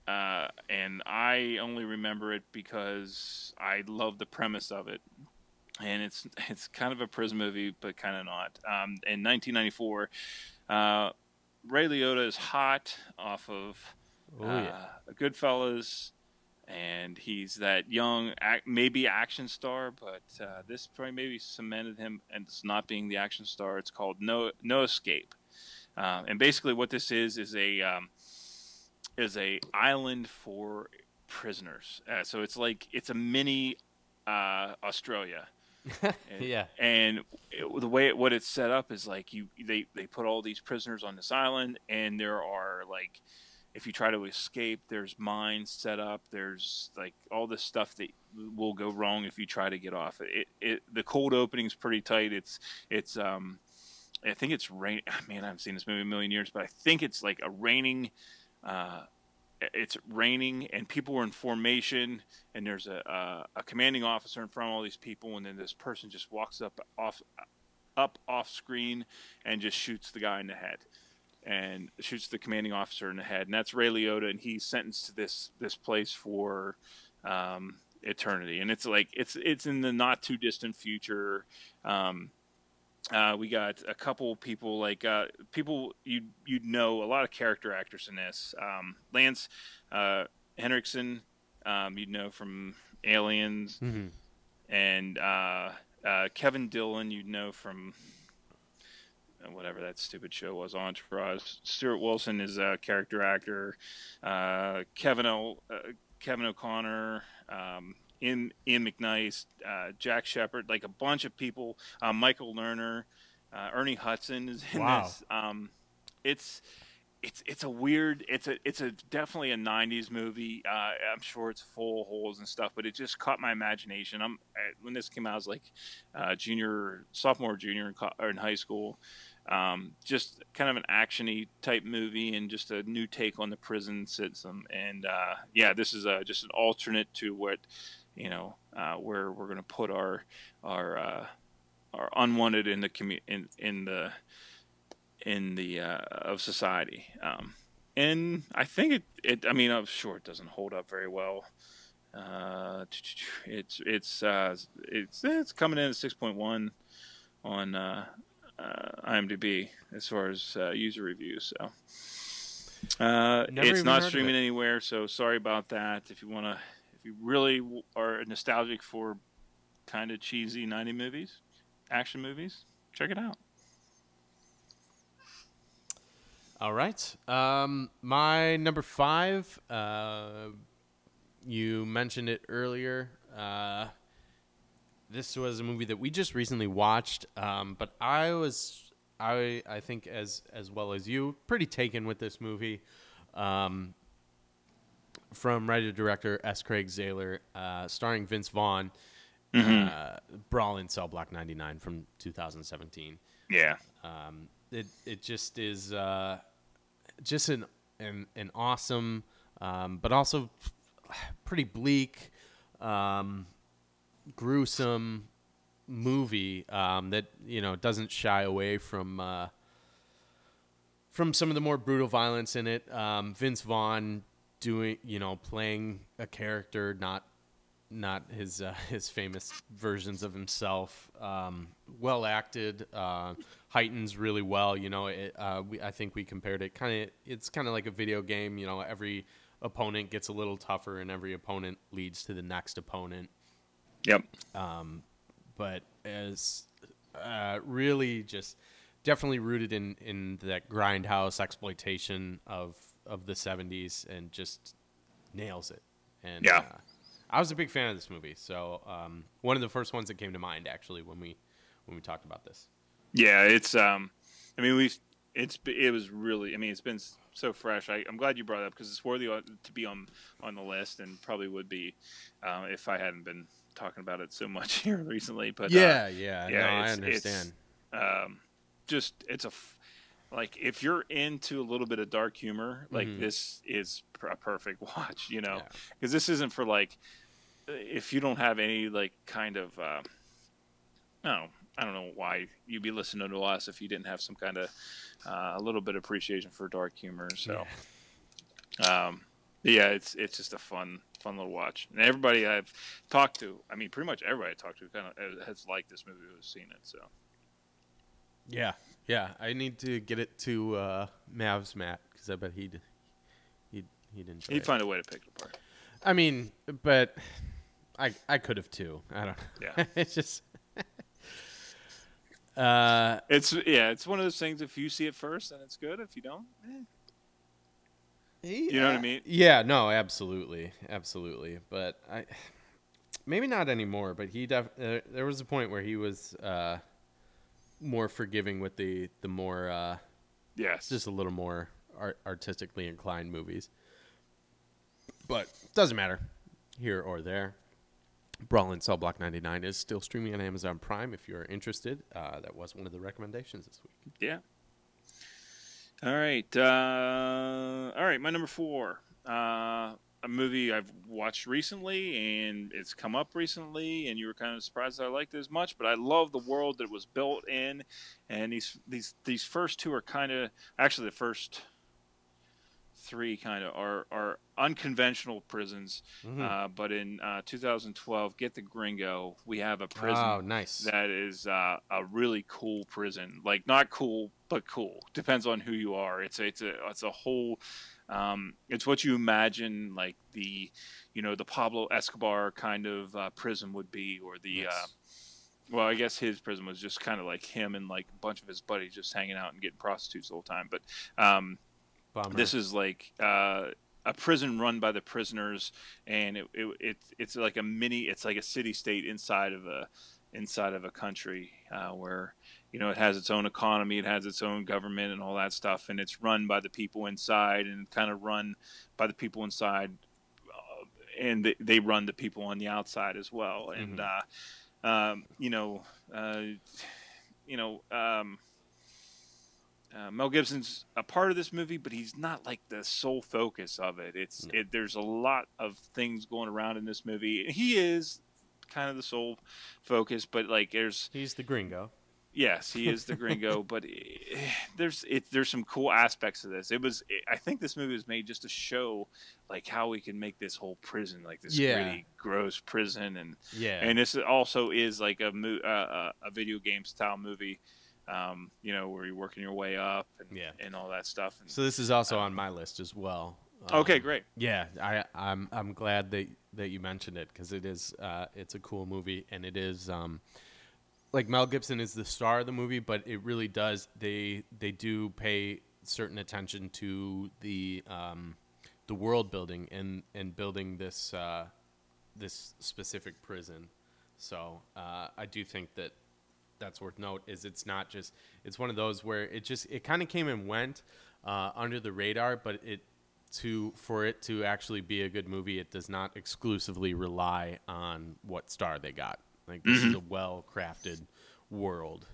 uh, and i only remember it because i love the premise of it and it's it's kind of a prison movie but kind of not um, in 1994 uh, ray liotta is hot off of oh uh, yeah. Goodfellas, and he's that young, ac- maybe action star, but uh, this probably maybe cemented him as not being the action star. It's called No No Escape, uh, and basically what this is is a um, is a island for prisoners. Uh, so it's like it's a mini uh, Australia. And- Yeah. And it, the way it, what it's set up is like you they they put all these prisoners on this island, and there are like if you try to escape, there's mines set up. There's like all this stuff that will go wrong if you try to get off. It, it the cold opening's pretty tight. It's it's um I think it's rain. Man, I haven't seen this movie in a million years, but I think it's like a raining. Uh, it's raining and people are in formation and there's a, a a commanding officer in front of all these people and then this person just walks up off up off screen and just shoots the guy in the head and shoots the commanding officer in the head. And that's Ray Liotta and he's sentenced to this this place for um, eternity. And it's like it's it's in the not too distant future. Um, uh, we got a couple people like uh, people you you'd know a lot of character actors in this. Um, Lance uh, Henriksen, um, you'd know from Aliens, Mhm. and uh, uh, Kevin Dillon, you'd know from uh, whatever that stupid show was, Entourage. Stuart Wilson is a character actor. Uh, Kevin o, uh, Kevin O'Connor. Um, Ian, Ian McNeice, uh, Jack Shepherd, like a bunch of people. Uh, Michael Lerner, uh, Ernie Hudson is in Wow. this. Um, it's it's it's a weird. It's a it's a definitely a '90s movie. Uh, I'm sure it's full of holes and stuff, but it just caught my imagination. I'm I, when this came out, I was like uh, junior, sophomore, junior in, co- in high school. Um, just kind of an actiony type movie and just a new take on the prison system. And uh, yeah, this is a, just an alternate to what you know uh, where we're going to put our our uh, our unwanted in the commu- in in the in the uh, of society. Um, and I think it, it. I mean, I'm sure it doesn't hold up very well. Uh, it's it's uh, it's it's coming in at six point one on uh, uh, IMDb as far as uh, user reviews. So uh, it's not streaming it. anywhere. So sorry about that. If you want to, if you really are nostalgic for kind of cheesy '90 movies, action movies, check it out. All right. Um, my number five. Uh, you mentioned it earlier. Uh, this was a movie that we just recently watched, um, but I was, I, I think as as well as you, pretty taken with this movie. Um, from writer director S. Craig Zahler, uh, starring Vince Vaughn, uh, Brawl in Cell Block 99 from 2017 Yeah. um, it it just is uh, just an an, an awesome, um, but also pretty bleak, um, gruesome movie um, that you know doesn't shy away from uh, from some of the more brutal violence in it. Um, Vince Vaughn doing you know playing a character not not his uh, his famous versions of himself. Um, well acted, uh, heightens really well. You know, it, uh, we, I think we compared it kind of. It's kind of like a video game. You know, every opponent gets a little tougher, and every opponent leads to the next opponent. Yep. um, But as uh, really just definitely rooted in in that grindhouse exploitation of of the '70s, and just nails it. And Yeah. uh, I was a big fan of this movie. So um, one of the first ones that came to mind actually when we when we talked about this. Yeah, it's um, I mean we it's it was really I mean it's been so fresh. I, I'm glad you brought it up because it's worthy to be on on the list and probably would be uh, if I hadn't been talking about it so much here recently. But yeah, uh, yeah, yeah, no, I it's- understand. um, just it's a f- like if you're into a little bit of dark humor, like Mhm. this is pr- a perfect watch, you know, Yeah. because this isn't for like if you don't have any like kind of uh, no, I don't know why you'd be listening to us if you didn't have some kind of uh, a little bit of appreciation for dark humor. So um, yeah, it's it's just a fun fun little watch, and everybody I've talked to, I mean, pretty much everybody I talked to kind of has liked this movie who's seen it. So. Yeah, yeah. I need to get it to uh, Mavs Matt because I bet he'd he'd he'd enjoy He'd it. find a way to pick it apart. I mean, but I I could have too. I don't. Know. Yeah. it's just. uh, It's yeah, it's one of those things. If you see it first, then it's good. If you don't, eh. you know what I mean? Yeah, no, absolutely, absolutely. But I, maybe not anymore. But he def, uh, there was a point where he was uh, more forgiving with the the more uh, Yes. just a little more art, artistically inclined movies. But doesn't matter here or there. Brawl in Cell Block 99 is still streaming on Amazon Prime if you're interested. Uh, that was one of the recommendations this week. yeah. All right. Uh, all right. My number four. Uh, a movie I've watched recently, and it's come up recently, and you were kind of surprised that I liked it as much. But I love the world that it was built in, and these these these first two are kind of actually the first three kind of are are unconventional prisons. Hmm. Uh, but in uh, 2012, Get the Gringo, we have a prison Oh, nice. that is uh, a really cool prison. Like not cool, but cool. Depends on who you are. It's a, it's a it's a whole. Um, it's what you imagine like the, you know, the Pablo Escobar kind of uh, prison would be, or the. Yes. Uh, well, I guess his prison was just kind of like him and like a bunch of his buddies just hanging out and getting prostitutes the whole time. But um, this is like uh, a prison run by the prisoners, and it, it, it it's like a mini. It's like a city state inside of a inside of a country uh, where you know it has its own economy, it has its own government, and all that stuff, and it's run by the people inside, and kind of run by the people inside, uh, and they, they run the people on the outside as well, and uh, um, you know, uh, you know. Um, uh, Mel Gibson's a part of this movie, but he's not like the sole focus of it. It's No. it, there's a lot of things going around in this movie. He is kind of the sole focus, but like there's He's the gringo. Yes, he is the gringo, but eh, there's it there's some cool aspects of this. It was I think this movie was made just to show like how we can make this whole prison like this Yeah. gritty, gross prison, and Yeah. and this also is like a mo- uh, a video game style movie. Um, you know, where you're working your way up and, Yeah. and all that stuff. And, so this is also on my list as well. Um, okay, great. Yeah, I, I'm I'm glad that that you mentioned it because it is uh, it's a cool movie and it is um, like Mel Gibson is the star of the movie, but it really does they they do pay certain attention to the um, the world building and and building this uh, this specific prison. So uh, I do think that that's worth note is it's not just it's one of those where it just it kind of came and went uh, under the radar, but it to for it to actually be a good movie, it does not exclusively rely on what star they got. Like this is a well crafted world.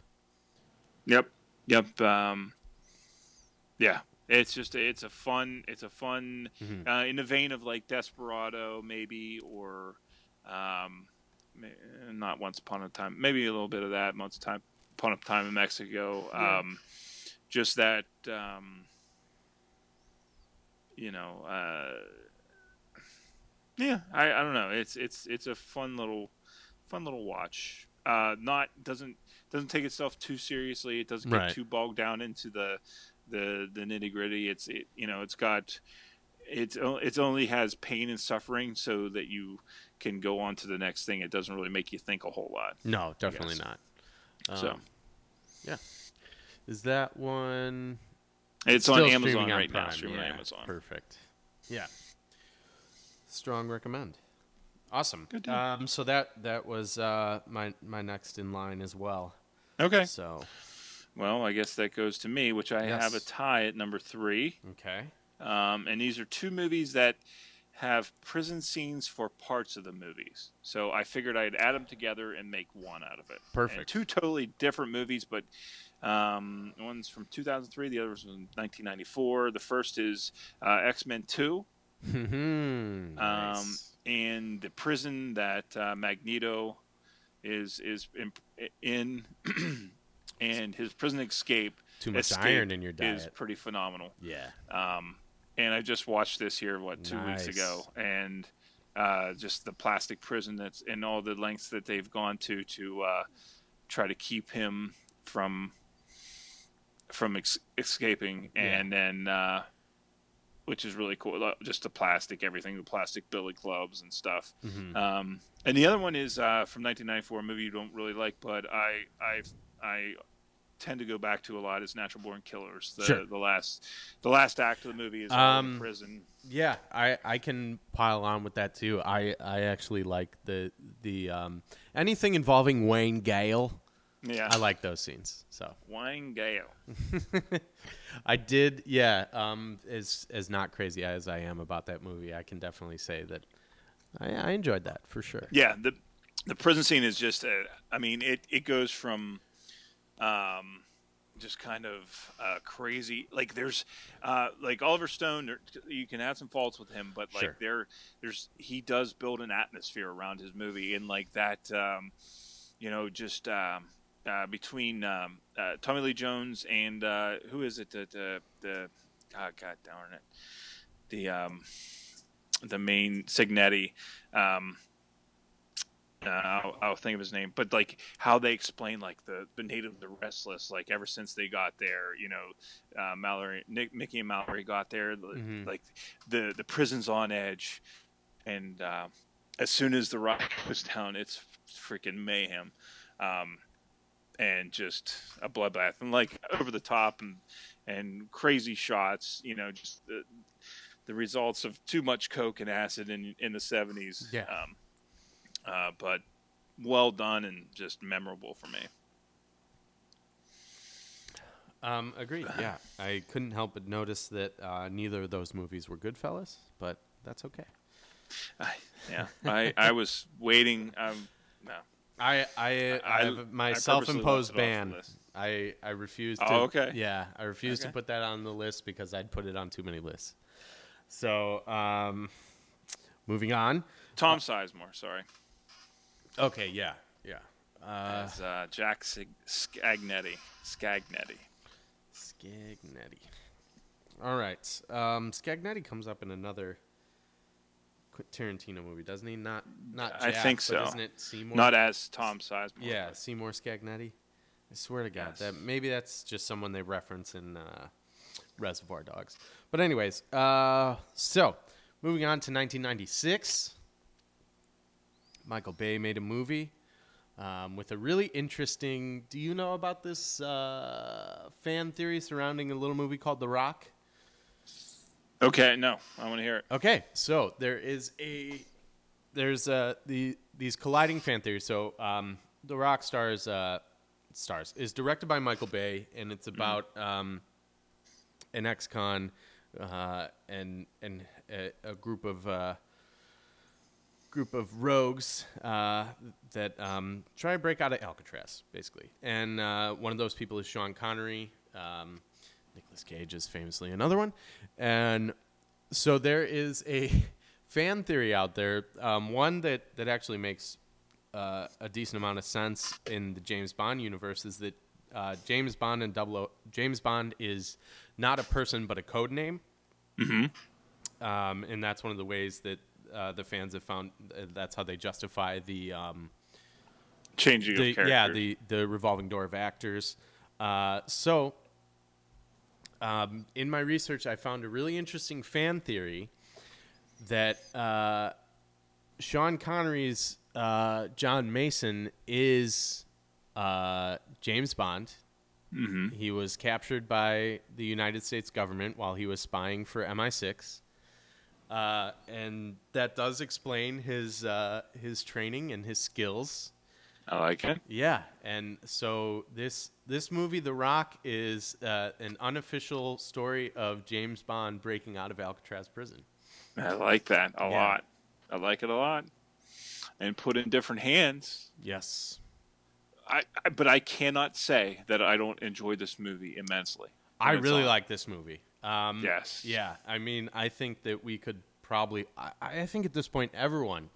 Yep. Yep. Um, yeah. It's just it's a fun it's a fun Mhm. uh, in the vein of like Desperado maybe or um, not Once Upon a Time maybe a little bit of that Once Time Upon a Time in Mexico. Yeah. Um, just that um, you know uh, yeah I, I don't know it's it's it's a fun little fun little watch. Uh, not doesn't doesn't take itself too seriously. It doesn't get Right. too bogged down into the the the nitty gritty. It's it you know it's got it's it's only has pain and suffering so that you can go on to the next thing. It doesn't really make you think a whole lot. No, definitely not. so Um, is that one? it's on Amazon on right now. Streaming yeah, on Amazon. Perfect. Yeah. Strong recommend. Awesome. Good deal. Um, so that that was uh, my my next in line as well. Okay. So Well, I guess that goes to me, which I have a tie at number three. okay. Um, and these are two movies that have prison scenes for parts of the movies. So I figured I'd add them together and make one out of it. And Perfect. two totally different movies, but um, one's from 2003, the other was from 1994. The first is uh, X Men 2. Hmm. um, and the prison that uh, Magneto is is in, in and his prison escape Too much escape iron in your diet is pretty phenomenal. Yeah. Um, and I just watched this here what two weeks ago, and uh, just the plastic prison that's and all the lengths that they've gone to to uh, try to keep him from from ex- escaping, Yeah. and then uh, which is really cool. Just the plastic, everything, the plastic billy clubs and stuff. Mhm. Um, and the other one is uh, from 1994, a movie you don't really like, but I I I tend to go back to a lot is Natural Born Killers. The, Sure. the last the last act of the movie is Um, in prison. Yeah, I, I can pile on with that too. I, I actually like the the um, anything involving Wayne Gale. Yeah, I like those scenes. So Wayne Gale. I did, yeah. Um, as as not crazy as I am about that movie, I can definitely say that I, I enjoyed that for sure. Yeah, the the prison scene is just. Uh, I mean, it it goes from. Um, just kind of uh, crazy. Like there's, uh, like Oliver Stone. There, you can have some faults with him, but like Sure. there, there's he does build an atmosphere around his movie, and like that, um, you know, just um, uh, between um, uh, Tommy Lee Jones and uh, who is it? The the, the oh, God darn it, the um, the main Scagnetti. Um, uh, I'll, I'll think of his name, but like how they explain like the the native, the restless, like ever since they got there, you know, uh, Mallory, Nick, Mickey and Mallory got there, Mhm. like the the prison's on edge, and uh, as soon as the rock goes down, it's freaking mayhem, um, and just a bloodbath, and like over the top and and crazy shots, you know, just the the results of too much coke and acid in in the seventies. Yeah. Um, uh, but well done and just memorable for me. Um, agreed. Yeah, I couldn't help but notice that uh, neither of those movies were Goodfellas, but that's okay. I, yeah, I, I was waiting. Um, no. I I, I- have my purposely self-imposed left it off the ban. I I refuse to. Oh, to. okay. Yeah, I refuse to put that on the list because I'd put it on too many lists. So, um, moving on. Tom Sizemore, sorry, Okay. Yeah. Yeah. Uh, as uh, Jack Sig- Scagnetti. Scagnetti. Scagnetti. All right. Um, Scagnetti comes up in another Tarantino movie, doesn't he? Not not. I Jack, think but so. Isn't it Seymour? Not as Tom Sizemore. Yeah, but- Seymour Scagnetti. I swear to God, Yes. that maybe that's just someone they reference in uh, Reservoir Dogs. But anyways, uh, so moving on to 1996, Michael Bay made a movie um, with a really interesting. Do you know about this uh, fan theory surrounding a little movie called The Rock? Okay, no, I want to hear it. Okay, so there is a there's uh the these colliding fan theories. So um, the Rock Stars uh, stars is directed by Michael Bay, and it's about um, an ex-con uh, and and a, a group of uh, group of rogues uh, that um, try to break out of Alcatraz, basically. And uh, one of those people is Sean Connery. Um, Nicolas Cage is famously another one, and so there is a fan theory out there, um, one that that actually makes uh, a decent amount of sense in the James Bond universe is that uh, James Bond and Double O, James Bond is not a person but a code name, um, and that's one of the ways that uh, the fans have found. Uh, that's how they justify the. Um, Changing the, of character. yeah the the revolving door of actors. Uh, so, um, in my research, I found a really interesting fan theory that uh, Sean Connery's uh, John Mason is uh, James Bond. Mm-hmm. He was captured by the United States government while he was spying for MI6. uh, and that does explain his uh, his training and his skills. I like it. Yeah, and so this this movie, The Rock, is uh, an unofficial story of James Bond breaking out of Alcatraz prison. I like that a Yeah. lot. I like it a lot. And put in different hands. Yes, I, I but I cannot say that I don't enjoy this movie immensely. I really on. like this movie. Um, Yes. Yeah, I mean, I think that we could probably. I, I think at this point, everyone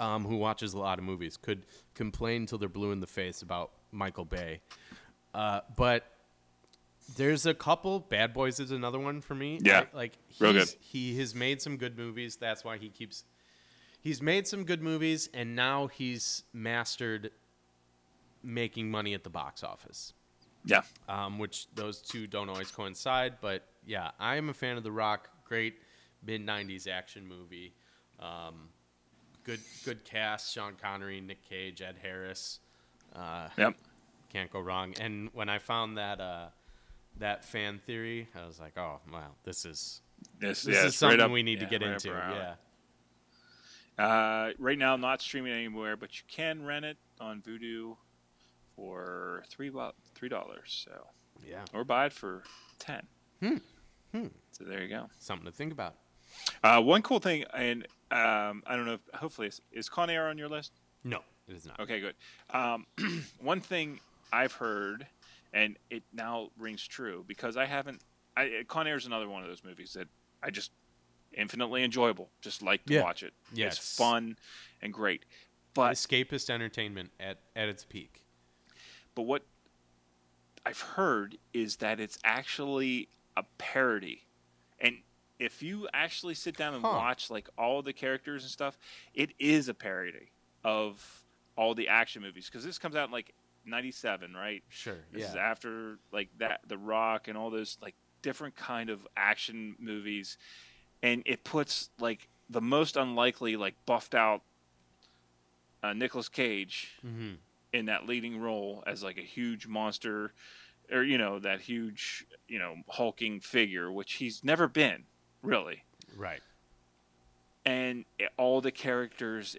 um, who watches a lot of movies could complain till they're blue in the face about Michael Bay. Uh, but there's a couple. Bad Boys is another one for me. Yeah. I- like Real good. He has made some good movies. That's why he keeps. He's made some good movies, and now he's mastered making money at the box office Yeah. um, which those two don't always coincide. But yeah, I am a fan of The Rock. Great mid '90s action movie. Um, good good cast: Sean Connery, Nick Cage, Ed Harris. Uh, Yep. can't go wrong. And when I found that uh, that fan theory, I was like, oh wow, this is This, this yeah, is something up- we need to get right into. Yeah. Uh, right now, not streaming anywhere, but you can rent it on Vudu for three three dollars. So, Yeah. or buy it for ten. Hmm. Hmm. So there you go. Something to think about. Uh, one cool thing, and um, I don't know. If, hopefully, is, is Con Air on your list? No, it is not. Okay, good. Um, one thing I've heard, and it now rings true because I haven't. I, Con Air is another one of those movies that I just infinitely enjoyable. Just like to Yeah. watch it. Yes. It's fun and great. But Escapist entertainment at, at its peak. but what I've heard is that it's actually a parody, and if you actually sit down and Huh. watch like all the characters and stuff, it is a parody of all the action movies because this comes out in like '97, right? Sure. This is after like that, The Rock, and all those like different kind of action movies, and it puts like the most unlikely, like buffed out uh, Nicolas Cage hmm in that leading role as like a huge monster, or you know that huge you know hulking figure, which he's never been really, Right. and all the characters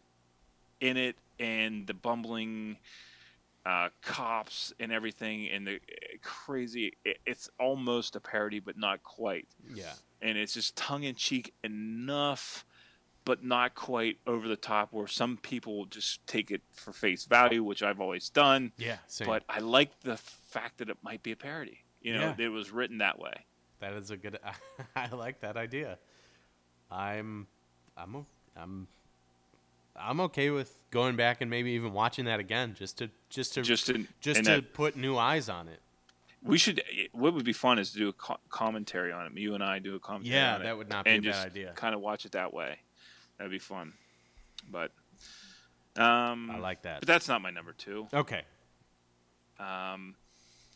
in it and the bumbling uh, cops and everything and the uh, crazy it, it's almost a parody but not quite Yeah. and it's just tongue-in-cheek enough but not quite over the top where some people just take it for face value which i've always done Yeah. Same. but i like the fact that it might be a parody you know Yeah. it was written that way That is a good. I like that idea. I'm, I'm, I'm, I'm okay with going back and maybe even watching that again, just to, just to, just, to just to that- put new eyes on it. we should what would be fun is to do a co- commentary on it you and i do a commentary Yeah, on it that would not be and a just bad idea. kind of watch it that way that'd be fun but um I like that. but that's not my number two Okay. um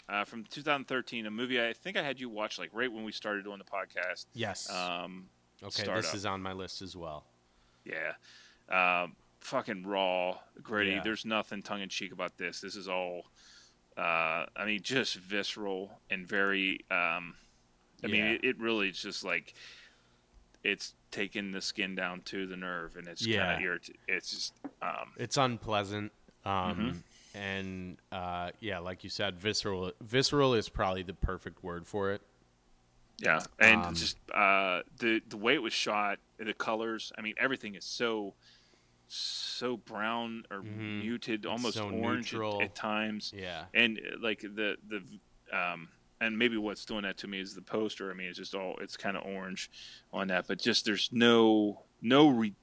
uh, from 2013, a movie I think I had you watch like right when we started doing the podcast. Yes. Um, okay. Starred Up. This is on my list as well. Yeah. Um, fucking raw, gritty. Yeah. There's nothing tongue in cheek about this. This is all, uh, I mean, just visceral and very, um, I mean, it, it really is just like, it's taking the skin down to the nerve and it's Yeah. kind of. It's just, um, It's unpleasant. Um, Mm-hmm. And uh, yeah, like you said, visceral. Visceral is probably the perfect word for it. yeah. And Um, just, uh, the, the way it was shot, the colors, I mean, everything is so, so brown or Mhm. muted, almost so orange at, at times. Yeah. and uh, like the the um and maybe what's doing that to me is the poster i mean it's just all it's kind of orange on that but just there's no no re,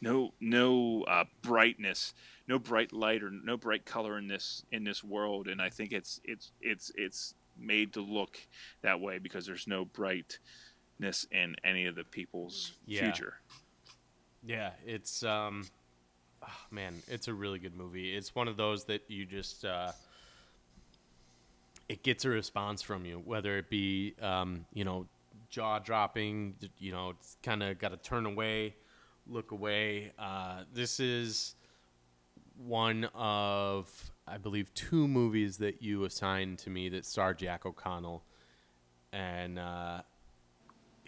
no no uh, brightness no bright light or no bright color in this in this world and i think it's it's it's it's made to look that way because there's no brightness in any of the people's Yeah. future Yeah, it's um, oh, man, it's a really good movie. It's one of those that you just uh, it gets a response from you, whether it be um, you know, jaw dropping, you know, it's kind of got to turn away, look away. Uh, this is one of I believe two movies that you assigned to me that star Jack O'Connell, and uh,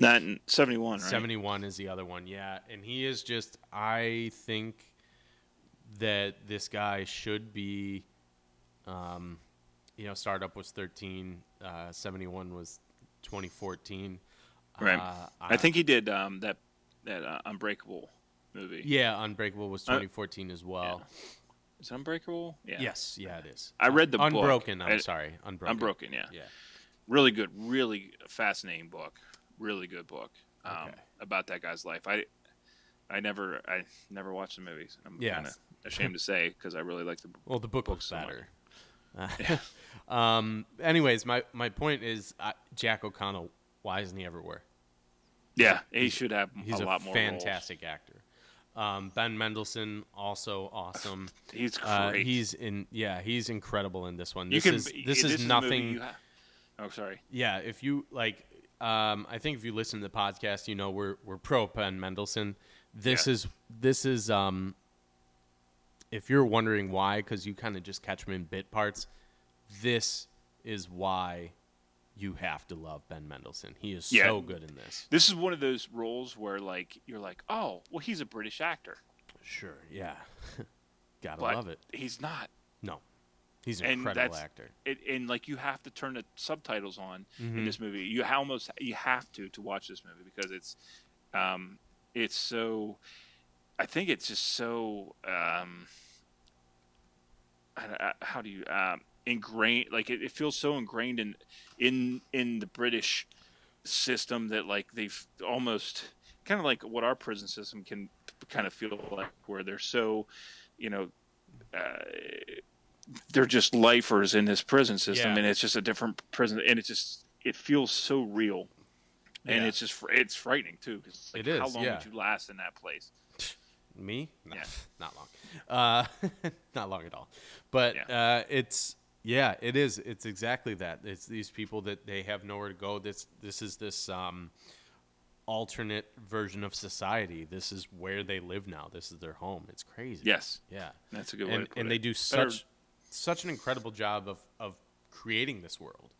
Not 71, right? 71 is the other one, yeah. And he is just, I think that this guy should be, um, you know, Starred Up was 13, uh, 71 was 2014. Right. Uh, I think he did um, that that uh, Unbreakable movie. Yeah, Unbreakable was Uh, 2014 as well. Is it Unbreakable? Yeah. Yes, yeah, it is. I read the book. Unbroken. I'm I- sorry, Unbroken. Unbroken, yeah. Yeah. Really good, really fascinating book. Really good book um, Okay. about that guy's life. I I never I never watched the movies. I'm Yes. kind of ashamed to say because I really like the book. Well, the book looks so better. Uh, um. Anyways, my my point is uh, Jack O'Connell. Why isn't he everywhere? Yeah, he should have He's a a, lot more roles. fantastic actor. Um, ben Mendelsohn also awesome. He's great. Uh, he's in yeah he's incredible in this one. This can. is this is a nothing. ha- oh, sorry. Yeah, if you like, um, I think if you listen to the podcast, you know we're we're pro Ben Mendelsohn. This Yeah. is this is um, if you're wondering why, because you kind of just catch him in bit parts. This is why you have to love Ben Mendelsohn. He is Yeah. so good in this. This is one of those roles where like you're like, oh, well, he's a British actor, Sure, yeah, gotta but love it. he's not. No, he's an And incredible that's- actor. It, and like you have to turn the subtitles on Mhm. in this movie. You almost you have to to watch this movie because it's um, it's so. I think it's just so. Um, I- I- how do you um, ingrained? Like it, it feels so ingrained in in in the British system that like they've almost kind of like what our prison system can kind of feel like, where they're so, you know. Uh, they're just lifers in this prison system, Yeah. and it's just a different prison, and it just it feels so real, and Yeah. it's just it's frightening too. Cause like, It How is, long yeah. would you last in that place? Me? No, Yeah. not long. Uh, not long at all. But uh, it's yeah, it is. It's exactly that. It's these people that they have nowhere to go. This this is this um, alternate version of society. This is where they live now. This is their home. It's crazy. Yes, Yeah. that's a good way And put and it. they do Better- such such an incredible job of of creating this world.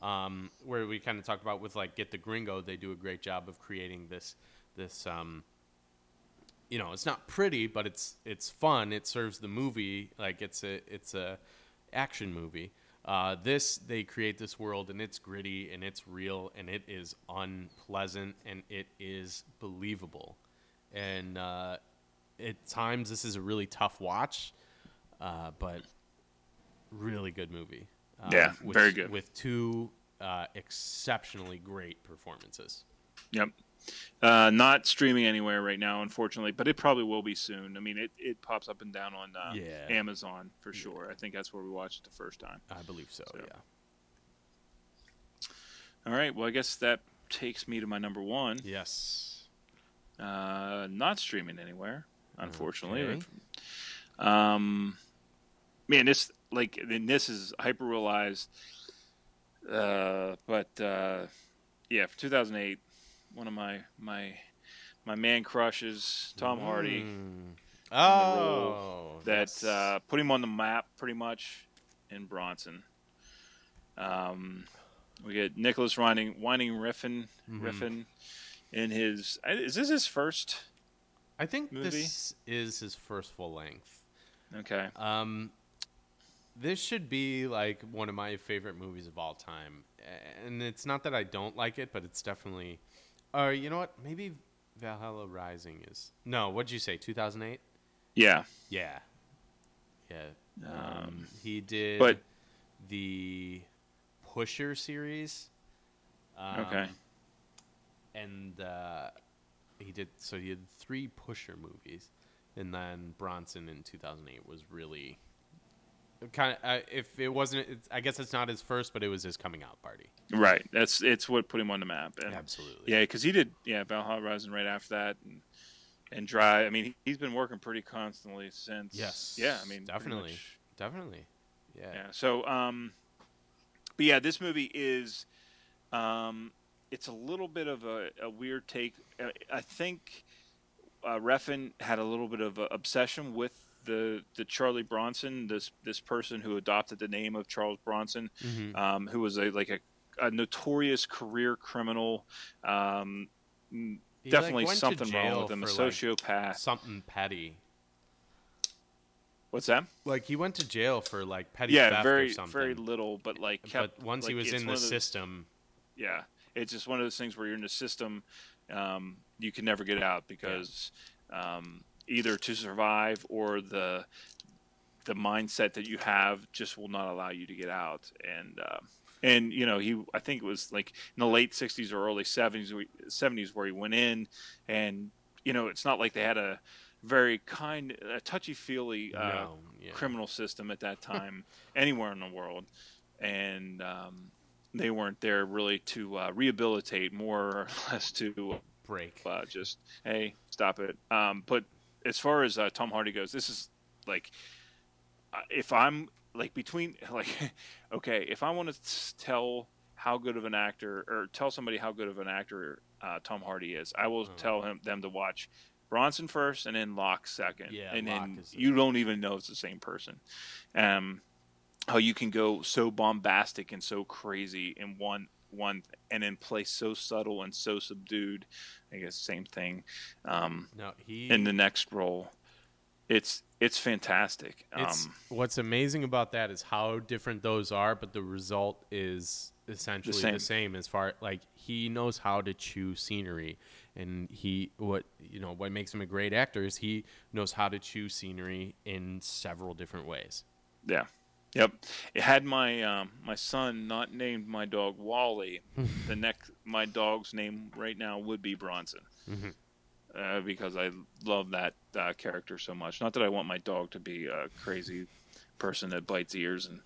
Um, where we kind of talked about with like Get the Gringo, they do a great job of creating this this um, you know, it's not pretty, but it's it's fun. It serves the movie like it's a it's a action movie. Uh, this they create this world and it's gritty and it's real and it is unpleasant and it is believable. And uh, at times this is a really tough watch, uh, but really good movie. Um, Yeah, with, very good. with two uh, exceptionally great performances. Yep. Uh, not streaming anywhere right now, unfortunately, but it probably will be soon. I mean, it, it pops up and down on uh, Yeah. Amazon for sure. I think that's where we watched it the first time. I believe so. So- Yeah. All right. Well, I guess that takes me to my number one. Yes. Uh, not streaming anywhere, unfortunately. Okay. Um, man, this like and this is hyper realized. Uh, but uh, yeah, for 2008, one of my my my man crushes, Tom Hardy, Mm. Oh, that yes. uh, put him on the map pretty much in Bronson. Um, we get Nicolas Winding Winding Refn Mhm. Refn in his is this his first? I think movie? this is his first full length. Okay. Um, this should be like one of my favorite movies of all time, and it's not that I don't like it, but it's definitely. Or you know what? Maybe Valhalla Rising is. No, what'd you say? Two thousand eight. Yeah. Yeah. Yeah. Um, Um, he did but- the Pusher series. Um, Okay. And uh, he did so he did three Pusher movies, and then Bronson in 2008 was really kind of uh, if it wasn't it's, I guess it's not his first, but it was his coming out party. Right. That's it's what put him on the map. And Absolutely. yeah, because he did yeah Valhalla Rising right after that, and and Drive. I mean, he, he's been working pretty constantly since. Yes. Yeah. I mean, definitely, definitely. Yeah. Yeah. So, um, but yeah, this movie is, um, it's a little bit of a, a weird take. Uh, I think uh, Refn had a little bit of a obsession with the the Charlie Bronson, this this person who adopted the name of Charles Bronson, Mhm. um, who was a like a, a notorious career criminal. Um, mm, like, definitely went something wrong with him. A for, like, sociopath. Something petty. What's that? Like he went to jail for like petty Yeah, theft very or something. very little, but like kept. but once he was in the those- system, yeah it's just one of those things where you're in the system um, you can never get out because um, either to survive or the the mindset that you have just will not allow you to get out and uh, and you know he i think it was like in the late 60s or early 70s 70s where he went in and you know it's not like they had a very kind a touchy feely uh, no, yeah. criminal system at that time anywhere in the world, and um, they weren't there really to uh, rehabilitate, more or less to break. uh, just hey, stop it. Um, but as far as uh, Tom Hardy goes, this is like uh, if I'm like between like okay, if I want to tell how good of an actor or tell somebody how good of an actor uh, Tom Hardy is, I will Oh. tell him them to watch Bronson first and then Locke second, Yeah, and Locke then is the- you don't even know it's the same person. Um, how you can go so bombastic and so crazy in one one and in play so subtle and so subdued. I guess same thing. Um, No, he. in the next role, it's it's fantastic. It's Um, what's amazing about that is how different those are, but the result is essentially the same. same. as far like he knows how to chew scenery, and he what you know what makes him a great actor is he knows how to chew scenery in several different ways. Yeah. Yep. It had my um, my son not named my dog Wally. the next my dog's name right now would be Bronson. Mhm. Uh, because I love that uh, character so much. Not that I want my dog to be a crazy person that bites ears and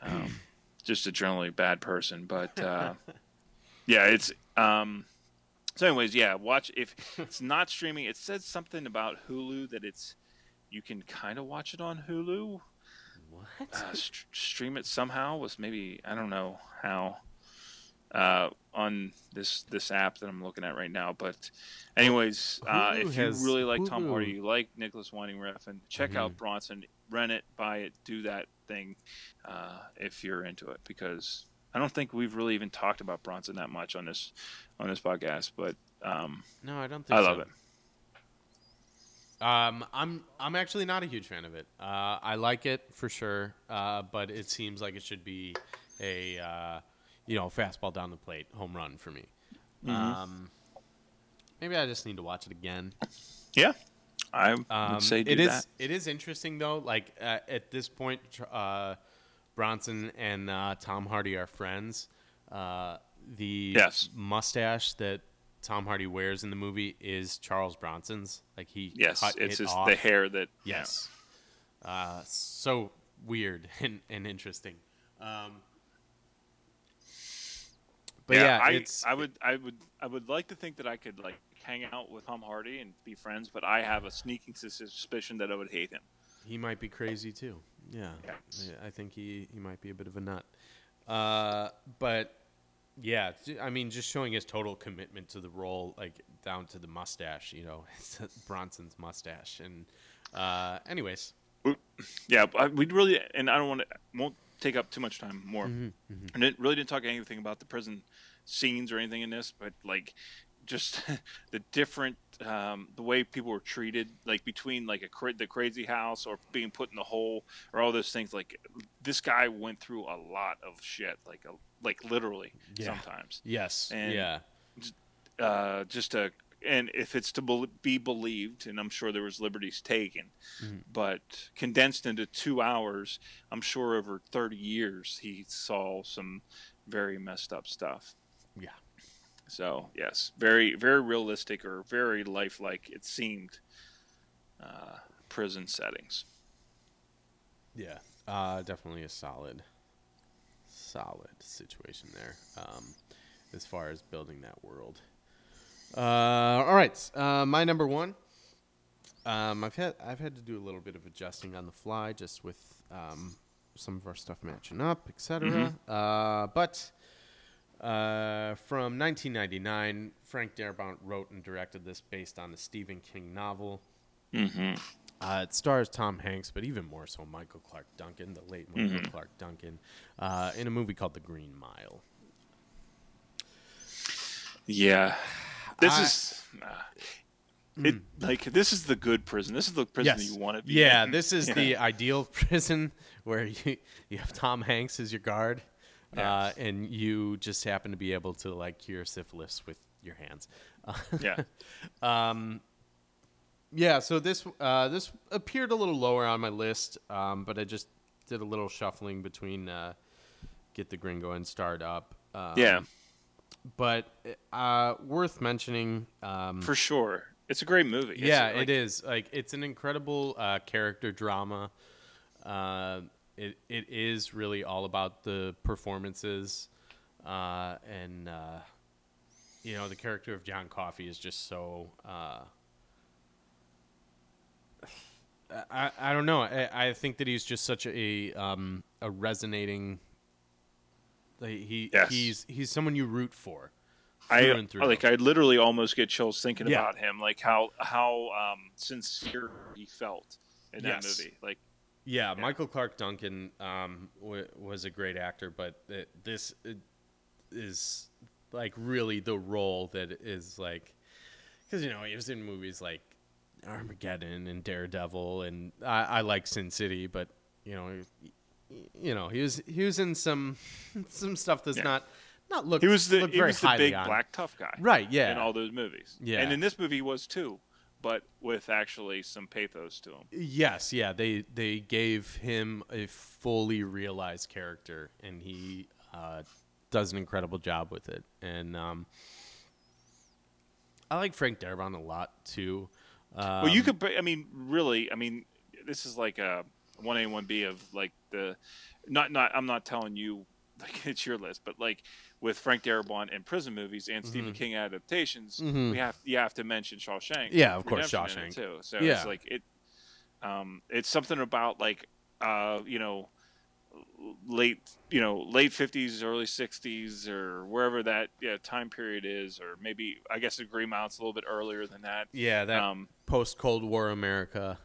um, just a generally bad person, but uh, yeah, it's um, so. Anyways, yeah, watch if it's not streaming. It says something about Hulu that it's you can kind of watch it on Hulu What? uh, st- stream it somehow was maybe I don't know how uh, on this this app that I'm looking at right now. But anyways, uh, if you has- really like Tom Hardy, you like Nicolas Winding Refn, check Mhm. out Bronson, rent it, buy it, do that thing uh, if you're into it because. I don't think we've really even talked about Bronson that much on this on this podcast, but um, No, I don't think I so. love it. Um, I'm I'm actually not a huge fan of it. Uh, I like it for sure, uh, but it seems like it should be a uh, you know fastball down the plate home run for me. Mm-hmm. Um, maybe I just need to watch it again. Yeah, I would Um, say do it is that. it is interesting though. Like uh, at this point, uh, Bronson and uh, Tom Hardy are friends. Uh, the Yes. mustache that Tom Hardy wears in the movie is Charles Bronson's. Like he Yes, cut it's it just off. the hair that yeah. Yes. Uh, so weird and, and interesting. Um, but yeah, I, it's I would I would I would like to think that I could like hang out with Tom Hardy and be friends, but I have a sneaking suspicion that I would hate him. he might be crazy too. Yeah, Yes. I think he, he might be a bit of a nut. Uh, but yeah, I mean, just showing his total commitment to the role, like down to the mustache, you know, Bronson's mustache. And uh, anyways, Yeah, we'd really and I don't want to won't take up too much time more. Mm-hmm, And it really didn't talk anything about the prison scenes or anything in this, but like just the different um, the way people were treated, like between like a cra- the crazy house or being put in the hole or all those things. Like this guy went through a lot of shit, like a, like literally Yeah. sometimes. yes, And- yeah, uh, just to and if it's to be believed, and I'm sure there was liberties taken, Mhm. but condensed into two hours, I'm sure over 30 years he saw some very messed up stuff. yeah. So yes, very very realistic or very lifelike it seemed. Uh, prison settings. Yeah, uh, definitely a solid, solid situation there um, as far as building that world. Uh, all right, uh, my number one. Um, I've had I've had to do a little bit of adjusting on the fly, just with um, some of our stuff matching up, etc. Uh, but uh, from 1999, Frank Darabont wrote and directed this based on the Stephen King novel. Mm-hmm. Uh, it stars Tom Hanks, but even more so Michael Clarke Duncan, the late Michael Clarke Duncan, uh, in a movie called The Green Mile. Yeah, this I- is uh, it. Like this is the good prison. This is the prison Yes. you want to be. In. Yeah, in. this is Yeah. the ideal prison where you you have Tom Hanks as your guard, Yeah. uh, and you just happen to be able to like cure syphilis with your hands. yeah. Um, yeah, so this uh, this appeared a little lower on my list, um, but I just did a little shuffling between uh, Get the Gringo and Starred Up. Um, Yeah, but uh, worth mentioning. Um, for sure. It's a great movie. Yeah, like- it is. Like it's an incredible uh, character drama. Uh, it it is really all about the performances, uh, and uh, you know the character of John Coffey is just so. I, I don't know. I, I think that he's just such a um, a resonating. like, He Yes. he's he's someone you root for. I through and through. like. I literally almost get chills thinking Yeah. about him. Like how how um, sincere he felt in that movie. Like Yeah, Michael Clarke Duncan um, w- was a great actor, but th- this uh, is like really the role that is like because you know he was in movies like Armageddon and Daredevil, and I, I like Sin City, but you know, he, you know he was he was in some some stuff that's Yeah. not not look he was the he was the big on. black tough guy. right, yeah, In all those movies. Yeah. And in this movie he was too, but with actually some pathos to him. Yes, yeah, they they gave him a fully realized character, and he uh, does an incredible job with it. And um, I like Frank Darabont a lot too. Um, Well, you could. I mean, really. I mean, this is like a one A one B of like the. Not not. I'm not telling you like it's your list, but like with Frank Darabont and prison movies and Stephen King adaptations, Mhm. we have you have to mention Shawshank. Yeah, of course, Redemption Shawshank. too. So Yeah. it's like it. Um, it's something about like uh, you know, late you know late 50s early 60s or wherever that yeah, time period is or maybe i guess the green mount's a little bit earlier than that yeah, that um, post Cold War America.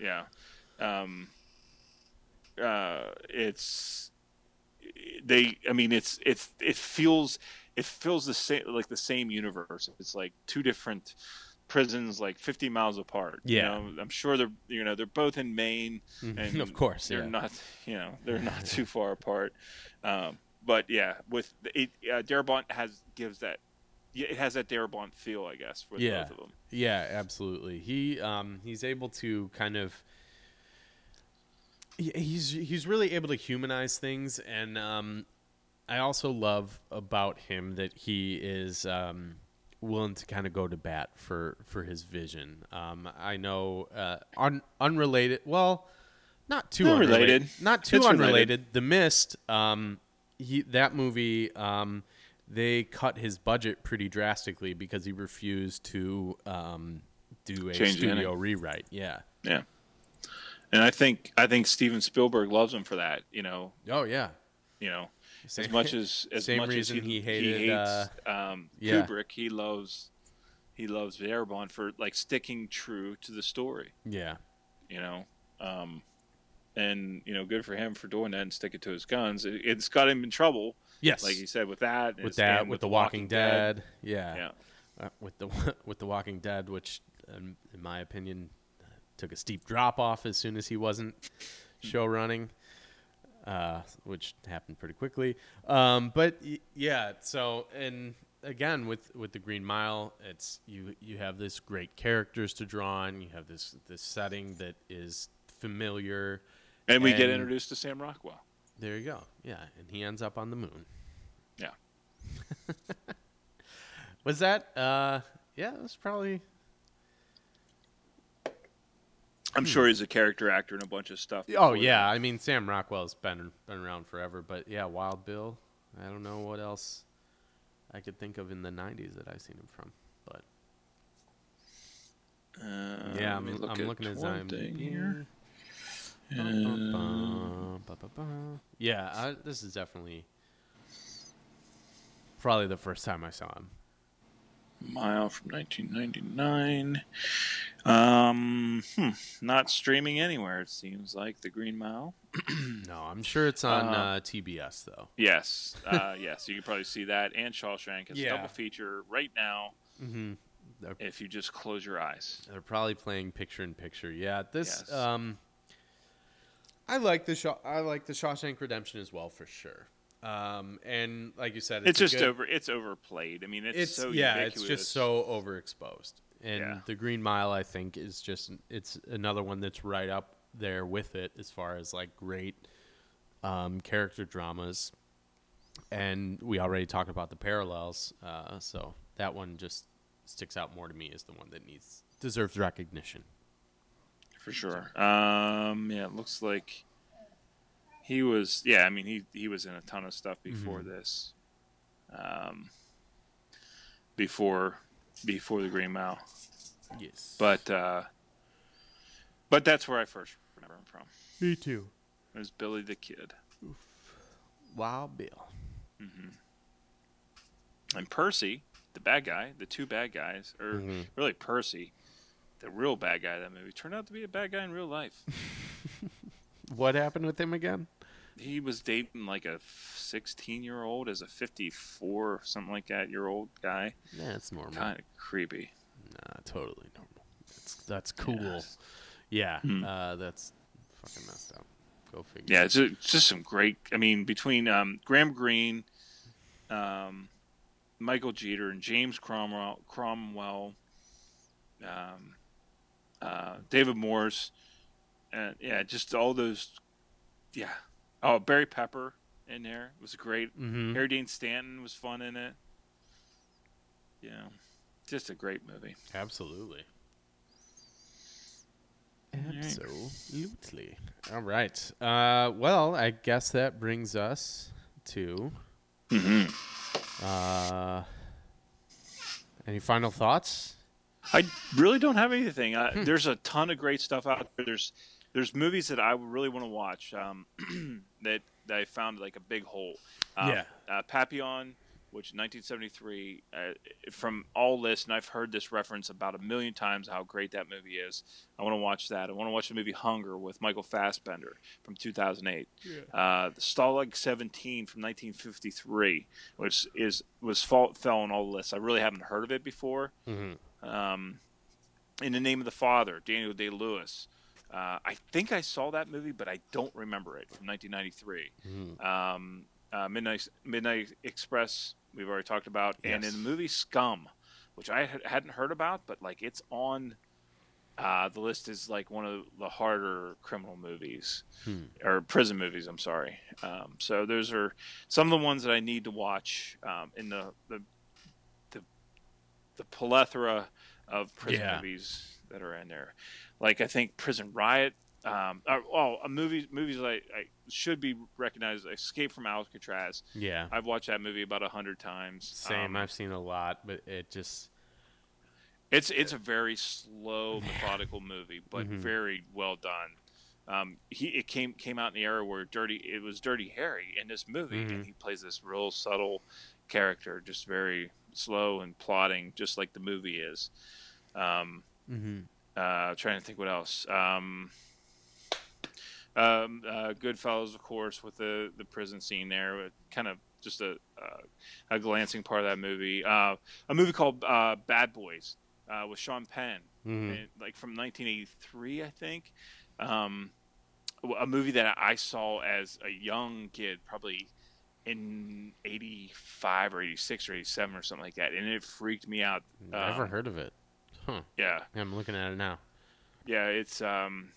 yeah. Um, uh, it's they. I mean, it's it's it feels it feels the same like the same universe. It's like two different prisons, like 50 miles apart. you Yeah. know? I'm sure they're you know they're both in Maine, and of course, they're yeah. not you know they're not too far apart. Um, but yeah, with it, uh, Darabont has gives that. It has that Darabont feel, I guess, for Yeah. both of them. Yeah, absolutely. He um he's able to kind of he's he's really able to humanize things and um I also love about him that he is um willing to kind of go to bat for for his vision. Um I know uh un, unrelated, well, not too Not unrelated. related. Not too It's related. unrelated. The Mist um he that movie um they cut his budget pretty drastically because he refused to um, do a Change studio rewrite. Yeah. Yeah. And I think I think Steven Spielberg loves him for that. You know, Oh yeah. you know, Same- as much as as same much reason as he he, hated, hates um, yeah. Kubrick, he loves he loves Darabont for like sticking true to the story. Yeah. You know, um, and you know, good for him for doing that and sticking to his guns. It, it's got him in trouble, Yes. like he said, with that. with that, and with, The Walking, Dead. Yeah. Yeah. Uh, with the with the Walking Dead, which, um, in my opinion, uh, took a steep drop off as soon as he wasn't show running, uh, which happened pretty quickly. Um, but y- yeah, so and again with with the Green Mile, it's you you have this great characters to draw on. You have this this setting that is familiar. And we get introduced to Sam Rockwell. There you go. Yeah, and he ends up on the moon. Yeah. Was that? Uh, yeah, it was probably. I'm sure he's a character actor in a bunch of stuff. Oh before yeah. I mean Sam Rockwell's been been around forever, but yeah, Wild Bill. I don't know what else I could think of in the '90s that I've seen him from, but Uh, yeah, I'm, look I'm looking at IMDb. here. Uh. Yeah, I, this is definitely probably the first time I saw him. Mile from 1999. Um, hmm, not streaming anywhere. It seems like the Green Mile. No, I'm sure it's on Uh, uh, TBS though. Yes, uh, yes, you can probably see that and Shawshank. It's Yeah. a double feature right now. Mm-hmm. If you just close your eyes. they're probably playing picture in picture. Yeah, this. Yes. Um, I like the Shaw- I like the Shawshank Redemption as well for sure. Um, and like you said, It's, it's, just good- over. It's overplayed. I mean, it's, It's so yeah, ubiquitous. it's just so overexposed. And Yeah. the Green Mile, I think, is just it's another one that's right up there with it as far as like great um, character dramas. And we already talked about the parallels, uh, so that one just sticks out more to me as the one that needs deserves recognition. for sure. Um, yeah, it looks like he was. Yeah, I mean, he he was in a ton of stuff before Mm-hmm. this. Um, before before the Green Mile, Yes, but uh, but that's where I first remember him from. me too. It was Billy the Kid Wild Bill. Mm-hmm. and Percy, the bad guy. The two bad guys, or Mhm. really Percy, the real bad guy of that movie, turned out to be a bad guy in real life. What happened with him again? He was dating like a 16 year old as a 54 or something like that year old guy That's normal. kind of creepy Nah, totally normal. That's that's cool. Yes. Yeah, Hmm. uh, that's fucking messed up. Go figure. yeah it's just, it's just some great i mean between um, graham greene um, michael jeter and james cromwell cromwell um, uh, david morse and yeah just all those yeah oh barry pepper in there was great Mm-hmm. harry dean stanton was fun in it yeah just a great movie Absolutely. Absolutely. All right. Uh, well, I guess that brings us to. Uh, any final thoughts? I really don't have anything. Uh, Hmm. There's a ton of great stuff out there. There's there's movies that I really want to watch um, that that I found like a big hole. Um, Yeah. uh, Papillon, which 1973, uh, from all lists, and I've heard this reference about a million times how great that movie is. I want to watch that. I want to watch the movie Hunger with Michael Fassbender from 2008. Uh, Stalag 17 from 1953, which is was fall, fell on all the lists. I really haven't heard of it before Mm-hmm. um, in the name of the father daniel day lewis uh, i think i saw that movie but i don't remember it from 1993 Mhm. um, uh, midnight midnight express we've already talked about and in the movie scum which i had- hadn't heard about but like it's on uh, the list is like one of the harder criminal movies Hmm. or prison movies i'm sorry um, so those are some of the ones that i need to watch um, in the, the the the plethora of prison Yeah. movies that are in there like i think prison riot um, uh, oh, a movie movies I, I should be recognized. Escape from Alcatraz. Yeah. I've watched that movie about a hundred times. Same. Um, I've seen a lot, but it just. It's it's a very slow, methodical movie, but Mhm. very well done. Um, he it came came out in the era where Dirty it was Dirty Harry in this movie, Mhm. and he plays this real subtle character, just very slow and plotting, just like the movie is. Um, Mm-hmm. Uh, trying to think what else. Um, um, uh, Goodfellas, of course, with the the prison scene there, kind of just a uh, a glancing part of that movie. Uh, a movie called uh, Bad Boys uh, with Sean Penn, Mm-hmm. and, like from 1983, I think. Um, a movie that I saw as a young kid, probably in 85 or 86 or 87 or something like that, and it freaked me out. Never Um, heard of it. Huh. Yeah, I'm looking at it now. yeah, it's um,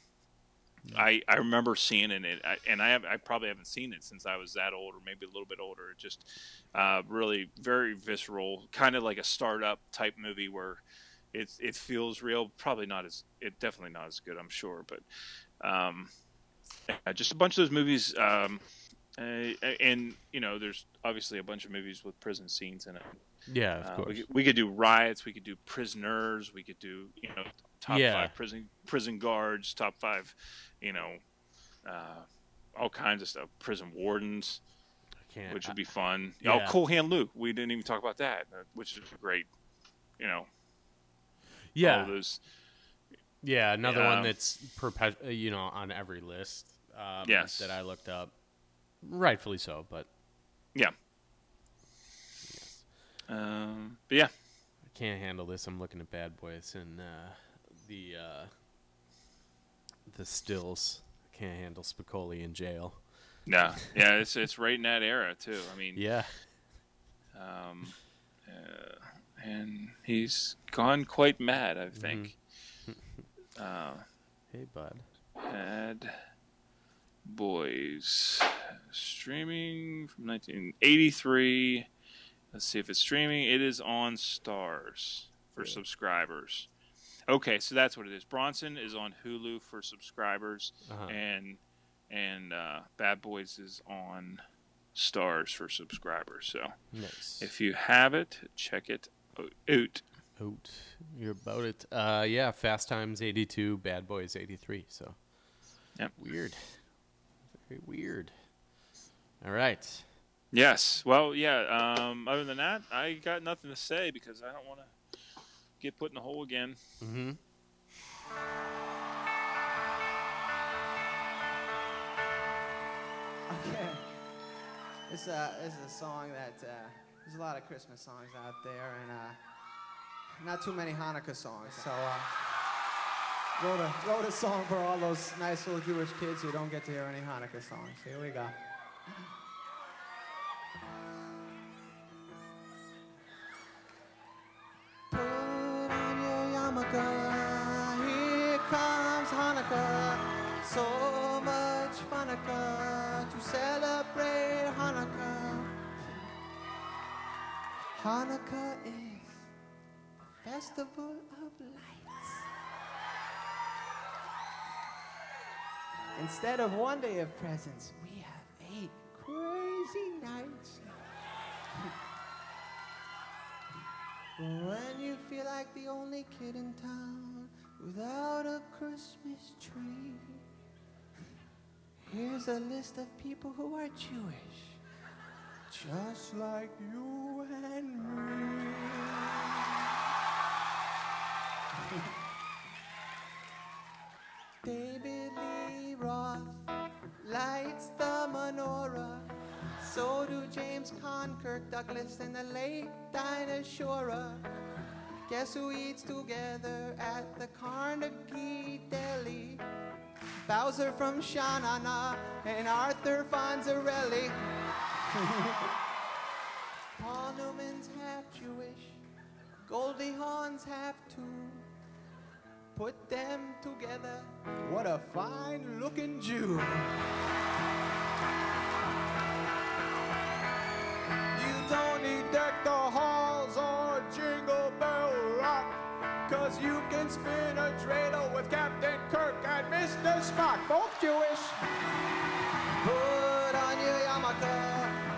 I I remember seeing it, and I, and I have I probably haven't seen it since I was that old, or maybe a little bit older. It just uh, really very visceral, kind of like a Starred Up type movie where it's it feels real. Probably not as it definitely not as good, I'm sure, but um, yeah, just a bunch of those movies. Um, uh, and you know, there's obviously a bunch of movies with prison scenes in it. Yeah, of Uh, course. we, could, we could do riots. We could do prisoners. We could do you know top Yeah. five prison prison guards. Top five, you know, uh, all kinds of stuff. Prison wardens, which would be fun. yeah. Oh, Cool Hand Luke. We didn't even talk about that, uh, which is great. You know, yeah. those. Yeah, another one that's perpet- uh, you know on every list. Um, Yes. That I looked up, rightfully so. But Yeah. Um, but yeah, I can't handle this. I'm looking at Bad Boys and uh, the uh, the stills. I can't handle Spicoli in jail. no, yeah, it's it's right in that era too. I mean, Yeah. um, uh, and he's gone quite mad. I think. uh, Hey, bud. Bad Boys streaming from 1983. Let's see if it's streaming. It is on Starz for Yeah. subscribers. Okay, so that's what it is. Bronson is on Hulu for subscribers, Uh-huh. and and uh, Bad Boys is on Starz for subscribers. So Nice. if you have it, check it out. Out. You're about it. Uh, yeah, Fast Times 82, Bad Boys 83. So, Yep. weird. Very weird. All right. Yes. Well, yeah. Um, other than that, I got nothing to say because I don't want to get put in the hole again. Mm-hmm. Okay. This, uh, this is a song that uh, there's a lot of Christmas songs out there, and uh, not too many Hanukkah songs. So uh, wrote a wrote a song for all those nice little Jewish kids who don't get to hear any Hanukkah songs. Here we go. Hanukkah is the festival of lights. Instead of one day of presents, we have eight crazy nights. When you feel like the only kid in town without a Christmas tree, here's a list of people who are Jewish, just like you and me. David Lee Roth lights the menorah. So do James Caan, Kirk Douglas, and the late Dinah Shore. Guess who eats together at the Carnegie Deli? Bowser from Sha Na Na and Arthur Fonzarelli. Paul Newman's half Jewish, Goldie Hawn's half too. Put them together, what a fine looking Jew. You don't need deck the halls or jingle bell rock. Cause you can spin a dreidel with Captain Kirk and Mr. Spock, both Jewish. Put on your yarmulke,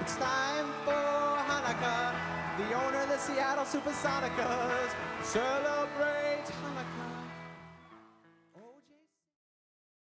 it's time for Hanukkah. The owner of the Seattle SuperSonics celebrates Hanukkah.